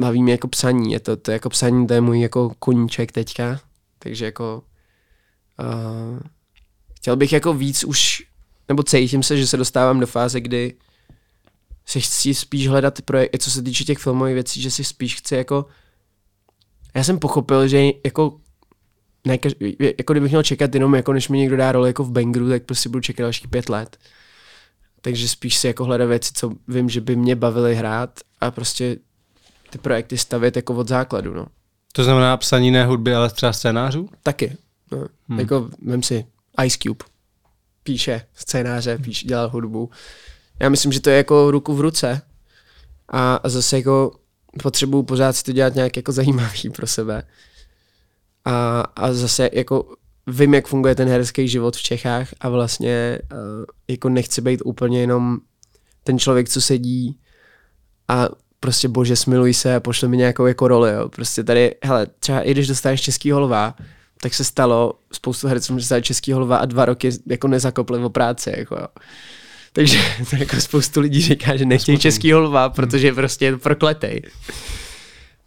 Baví mě jako psaní, je to, to jako psaní, to je můj jako koníček teďka, takže jako uh, chtěl bych jako víc už, nebo cítím se, že se dostávám do fáze, kdy si chci spíš hledat projekty, co se týče těch filmových věcí, že si spíš chci jako já jsem pochopil, že jako ne, jako kdybych měl čekat jenom jako než mi někdo dá roli jako v Bangru, tak prostě budu čekat dalších pět let. takže spíš si jako hledat věci, co vím, že by mě bavily hrát a prostě ty projekty stavět jako od základu, no. To znamená psaní ne hudby, ale třeba scénářů? Taky. No. Hmm. Jako, vím si, Ice Cube píše scénáře, píše, dělá hudbu. Já myslím, že to je jako ruku v ruce. A, a zase jako potřebuju pořád si to dělat nějak jako zajímavý pro sebe. A, a zase jako vím, jak funguje ten herský život v Čechách a vlastně uh, jako nechci být úplně jenom ten člověk, co sedí a prostě bože smiluj se a pošle mi nějakou jako roli, jo. Prostě tady, hele, třeba i když dostaneš český holva, tak se stalo, spoustu herců že český holva a dva roky jako nezakopli o práci, jako jo. Takže to jako spoustu lidí říká, že nechtějí český holva, protože je prostě prokletej.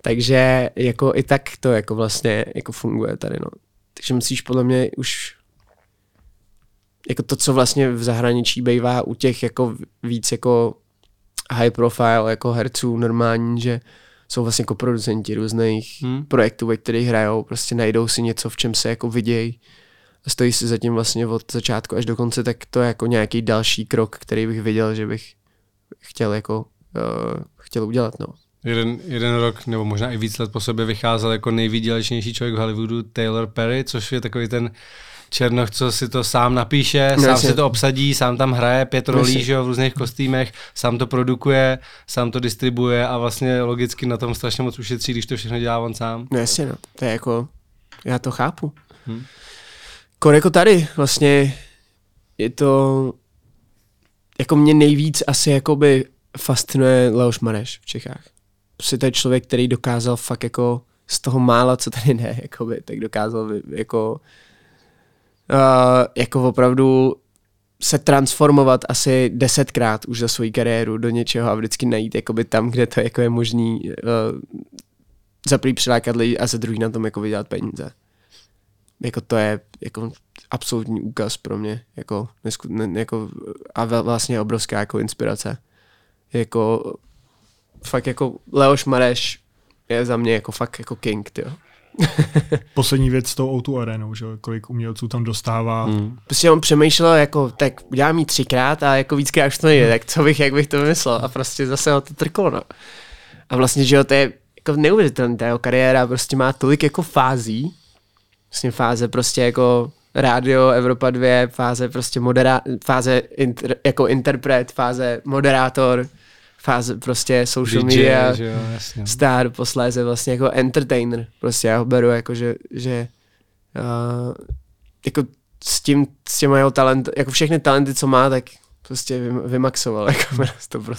Takže jako i tak to jako vlastně jako funguje tady, no. Takže musíš podle mě už jako to, co vlastně v zahraničí bývá u těch jako víc jako high profile jako herců normální, že jsou vlastně jako producenti různých hmm. projektů, ve kterých hrajou, prostě najdou si něco, v čem se jako vidějí stojí si zatím vlastně od začátku až do konce, tak to je jako nějaký další krok, který bych viděl, že bych chtěl jako uh, chtěl udělat, no. Jeden, jeden rok, nebo možná i víc let po sobě vycházel jako nejvýdělečnější člověk v Hollywoodu Taylor Perry, což je takový ten Černoch, co si to sám napíše, no, sám si to obsadí, sám tam hraje pět rolí že, v různých kostýmech, sám to produkuje, sám to distribuje a vlastně logicky na tom strašně moc ušetří, když to všechno dělá on sám. No jasně, no. To je jako, já to chápu. Hmm. Kor jako tady vlastně je to, jako mě nejvíc asi jakoby fascinuje Leoš Mareš v Čechách. Prostě to je člověk, který dokázal fakt jako z toho mála, co tady ne, jakoby, tak dokázal jako uh, jako opravdu se transformovat asi desetkrát už za svou kariéru do něčeho a vždycky najít jakoby tam, kde to jako je možný uh, za prvý přilákat lidi a za druhý na tom jako vydělat peníze. Jako to je jako absolutní úkaz pro mě. Jako, nesku, ne, jako, a vlastně obrovská jako inspirace. Jako fakt jako Leoš Mareš je za mě jako fakt jako king, tyjo. Poslední věc s tou O2 arenou, že kolik umělců tam dostává. Hmm. Prostě on přemýšlel, jako, tak udělám jí třikrát a jako víckrát už to nejde, hmm. tak co bych, jak bych to vymyslel a prostě zase ho to trklo, no. A vlastně, že jo, to je jako neuvěřitelný, ta jeho kariéra prostě má tolik jako fází, vlastně fáze prostě jako rádio Evropa 2, fáze prostě moderá, fáze inter, jako interpret, fáze moderátor, fáze prostě social DJ, media jo, jasně. star, posléze vlastně jako entertainer. Prostě já ho beru jako, že, že uh, jako s tím, s těma jeho talent, jako všechny talenty, co má, tak prostě vymaxoval jako 100%.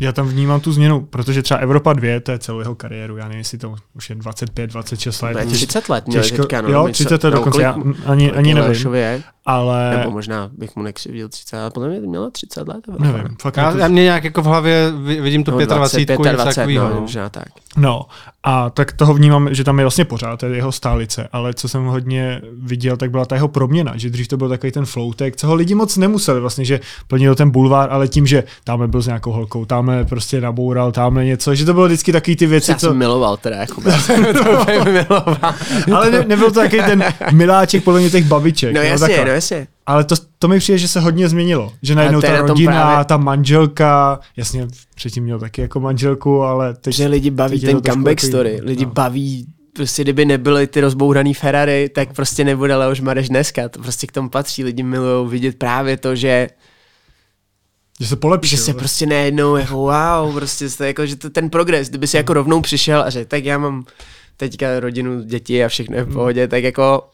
Já tam vnímám tu změnu, protože třeba Evropa 2, to je celou jeho kariéru, já nevím, jestli to už je 25, 26 let. Ne, 30 let měl těžko, teďka, no, jo, 30 let no, dokonce, já ani, ani nevím. Je, ale... Nebo možná bych mu nekřivdil 30, ale podle mě měla 30 let. Nevím, fakt já, to... já mě nějak jako v hlavě vidím tu no, 25, 25 20, takovýho, no, no. možná tak. No, a tak toho vnímám, že tam je vlastně pořád, je jeho stálice, ale co jsem hodně viděl, tak byla ta jeho proměna, že dřív to byl takový ten floutek, co ho lidi moc nemuseli vlastně, že plnil ten bulvár, ale tím, že tamhle byl s nějakou holkou, tamhle prostě naboural, tamhle něco, že to bylo vždycky takový ty věci, Já co... jsem miloval teda, jako to miloval. ale ne, nebyl to takový ten miláček podle mě těch babiček. No jasně, no jasně. Ale to, to mi přijde, že se hodně změnilo. Že najednou ta rodina, právě... ta manželka, jasně předtím měl taky jako manželku, ale teď... Že lidi baví ten comeback story, lidi no. baví prostě kdyby nebyly ty rozbouraný Ferrari, tak prostě nebude Leoš Mareš dneska. To prostě k tomu patří. Lidi milují vidět právě to, že že se polepší. Že se prostě nejednou jako wow, prostě to jako, že to ten progres, kdyby si jako rovnou přišel a řekl, tak já mám teďka rodinu, děti a všechno je v pohodě, tak jako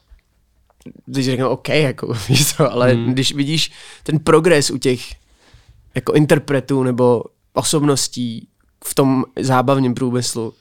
když řeknu OK, jako, víš co, ale hmm. když vidíš ten progres u těch jako interpretů nebo osobností v tom zábavním průmyslu,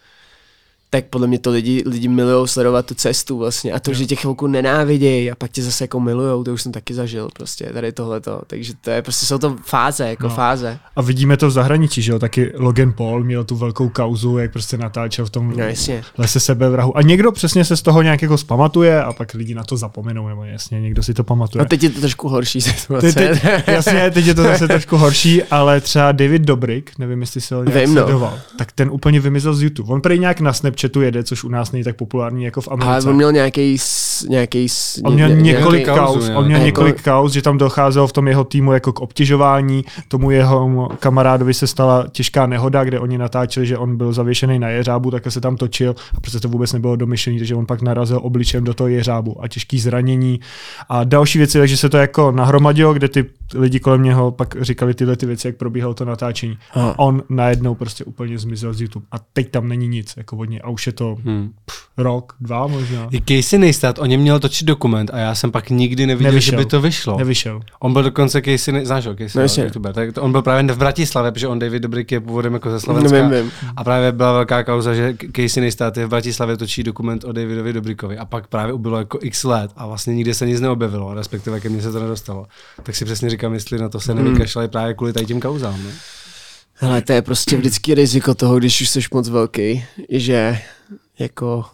tak podle mě to lidi, lidi milují sledovat tu cestu vlastně a to, jo. že tě chvilku nenávidějí a pak tě zase jako milujou, to už jsem taky zažil prostě, tady tohleto, takže to je prostě, jsou to fáze, jako no. fáze. A vidíme to v zahraničí, že jo, taky Logan Paul měl tu velkou kauzu, jak prostě natáčel v tom no, jasně. lese sebevrahu a někdo přesně se z toho nějak jako zpamatuje a pak lidi na to zapomenou, nebo jasně, někdo si to pamatuje. No teď je to trošku horší situace. Teď, teď, jasně, teď je to zase trošku horší, ale třeba David Dobrik, nevím, jestli se ho nějak Vím, no. tak ten úplně vymizel z YouTube. On prý nějak na Snapchat chatu jede, což u nás není tak populární jako v Americe. Ale on měl nějaký, nějaký On měl ně, několik kauz, on měl několik kauz, že tam docházelo v tom jeho týmu jako k obtěžování, tomu jeho kamarádovi se stala těžká nehoda, kde oni natáčeli, že on byl zavěšený na jeřábu, tak se tam točil a prostě to vůbec nebylo domyšlený, takže on pak narazil obličem do toho jeřábu a těžký zranění a další věci, takže se to jako nahromadilo, kde ty lidi kolem něho pak říkali tyhle ty věci, jak probíhalo to natáčení. A on najednou prostě úplně zmizel z YouTube. A teď tam není nic, jako vodně. A už je to hmm. pff, rok, dva možná. I Casey Neistat, o něm měl točit dokument a já jsem pak nikdy neviděl, Nevyšel. že by to vyšlo. Nevyšel. On byl dokonce Casey, ne, znáš ho, Casey, no, YouTuber, tak on byl právě v Bratislavě, protože on David Dobrik je původem jako ze Slovenska. Nevím, vím. A právě byla velká kauza, že Casey Neistat je v Bratislavě točí dokument o Davidovi Dobrikovi a pak právě ubylo jako x let a vlastně nikde se nic neobjevilo, respektive ke mně se to nedostalo. Tak si přesně říkám, jestli na to se nevykašlali právě kvůli tady těm kauzám. Ne? Ale to je prostě vždycky riziko toho, když už jsi moc velký, že jako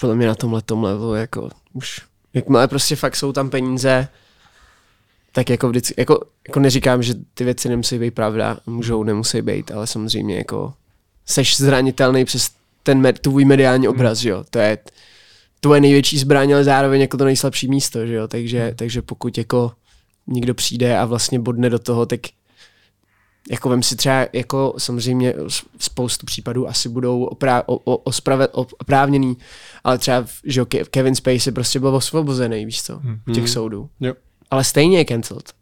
podle mě na tomhle tom levelu jako už jakmile prostě fakt jsou tam peníze, tak jako vždycky, jako, jako neříkám, že ty věci nemusí být pravda, můžou, nemusí být, ale samozřejmě jako seš zranitelný přes ten tvůj mediální obraz, hmm. jo, to je tvoje největší zbraň, ale zároveň jako to nejslabší místo, že jo, takže, takže pokud jako někdo přijde a vlastně bodne do toho, tak jako vem si třeba, jako samozřejmě spoustu případů asi budou oprá, o, o, osprave, oprávněný, ale třeba, že Kevin Spacey prostě byl osvobozený, víš co, hmm. těch soudů. Jo. Ale stejně je cancelled.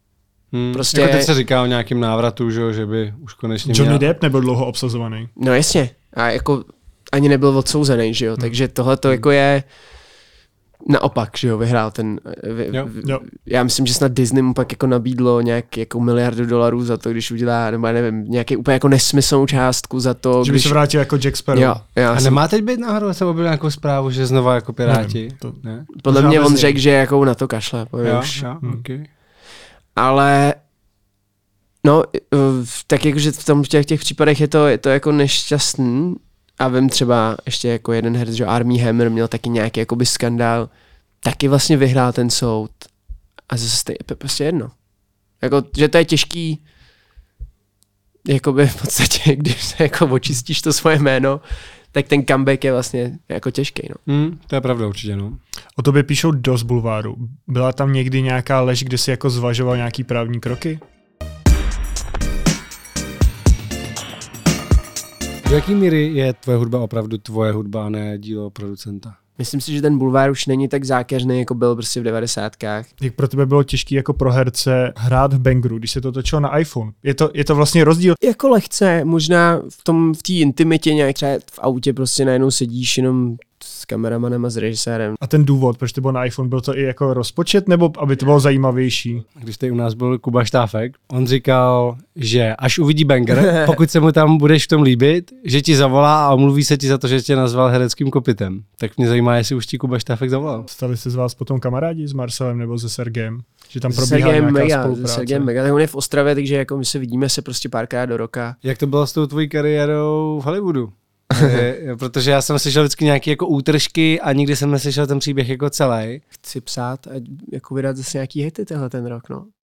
Hmm. Prostě... Jako teď se říká o nějakém návratu, že, že by už konečně Johnny měl... Depp nebyl dlouho obsazovaný. No jasně. A jako ani nebyl odsouzený, že jo. Hmm. Takže tohle to jako je naopak, že jo, vyhrál ten, vy, jo, jo. já myslím, že snad Disney mu pak jako nabídlo nějak jako miliardu dolarů za to, když udělá, nebo já nevím, nějaký úplně jako nesmyslnou částku za to. Že když... by se vrátil jako Jack Sparrow. Jo, já A jsem... nemá teď být náhodou, jsem objevil nějakou zprávu, že znova jako Piráti? Nevím, to... ne? Podle mě on řekl, že jako na to kašle. Jo, už. jo, hmm. okay. Ale No, tak jakože v tom v těch, těch případech je to, je to jako nešťastný, a vím třeba ještě jako jeden herec, že Army Hammer měl taky nějaký jakoby skandál, taky vlastně vyhrál ten soud a zase stejně, prostě jedno. Jako, že to je těžký, jakoby v podstatě, když se jako očistíš to svoje jméno, tak ten comeback je vlastně jako těžký. No. Mm, to je pravda určitě. No. O tobě píšou dost bulváru. Byla tam někdy nějaká lež, kde jsi jako zvažoval nějaký právní kroky? Do jaký míry je tvoje hudba opravdu tvoje hudba a ne dílo producenta? Myslím si, že ten bulvár už není tak zákeřný, jako byl prostě v devadesátkách. Jak pro tebe bylo těžké jako pro herce hrát v bangru, když se to točilo na iPhone? Je to, je to vlastně rozdíl? Jako lehce, možná v tom, v té intimitě nějak třeba v autě prostě najednou sedíš jenom s kameramanem a s režisérem. A ten důvod, proč to bylo na iPhone, byl to i jako rozpočet, nebo aby to bylo zajímavější? Když tady u nás byl Kuba Štáfek, on říkal, že až uvidí banger, pokud se mu tam budeš v tom líbit, že ti zavolá a omluví se ti za to, že tě nazval hereckým kopitem. Tak mě zajímá, jestli už ti Kuba Štáfek zavolal. Stali se z vás potom kamarádi s Marcelem nebo se Sergem? Že tam probíhá Sergem mega, spolupráce. Sergem mega, tak on je v Ostravě, takže jako my se vidíme se prostě párkrát do roka. Jak to bylo s tou tvojí kariérou v Hollywoodu? Protože já jsem slyšel vždycky nějaké jako útržky a nikdy jsem neslyšel ten příběh jako celý. Chci psát a jako vydat zase nějaký hity tenhle ten rok, no.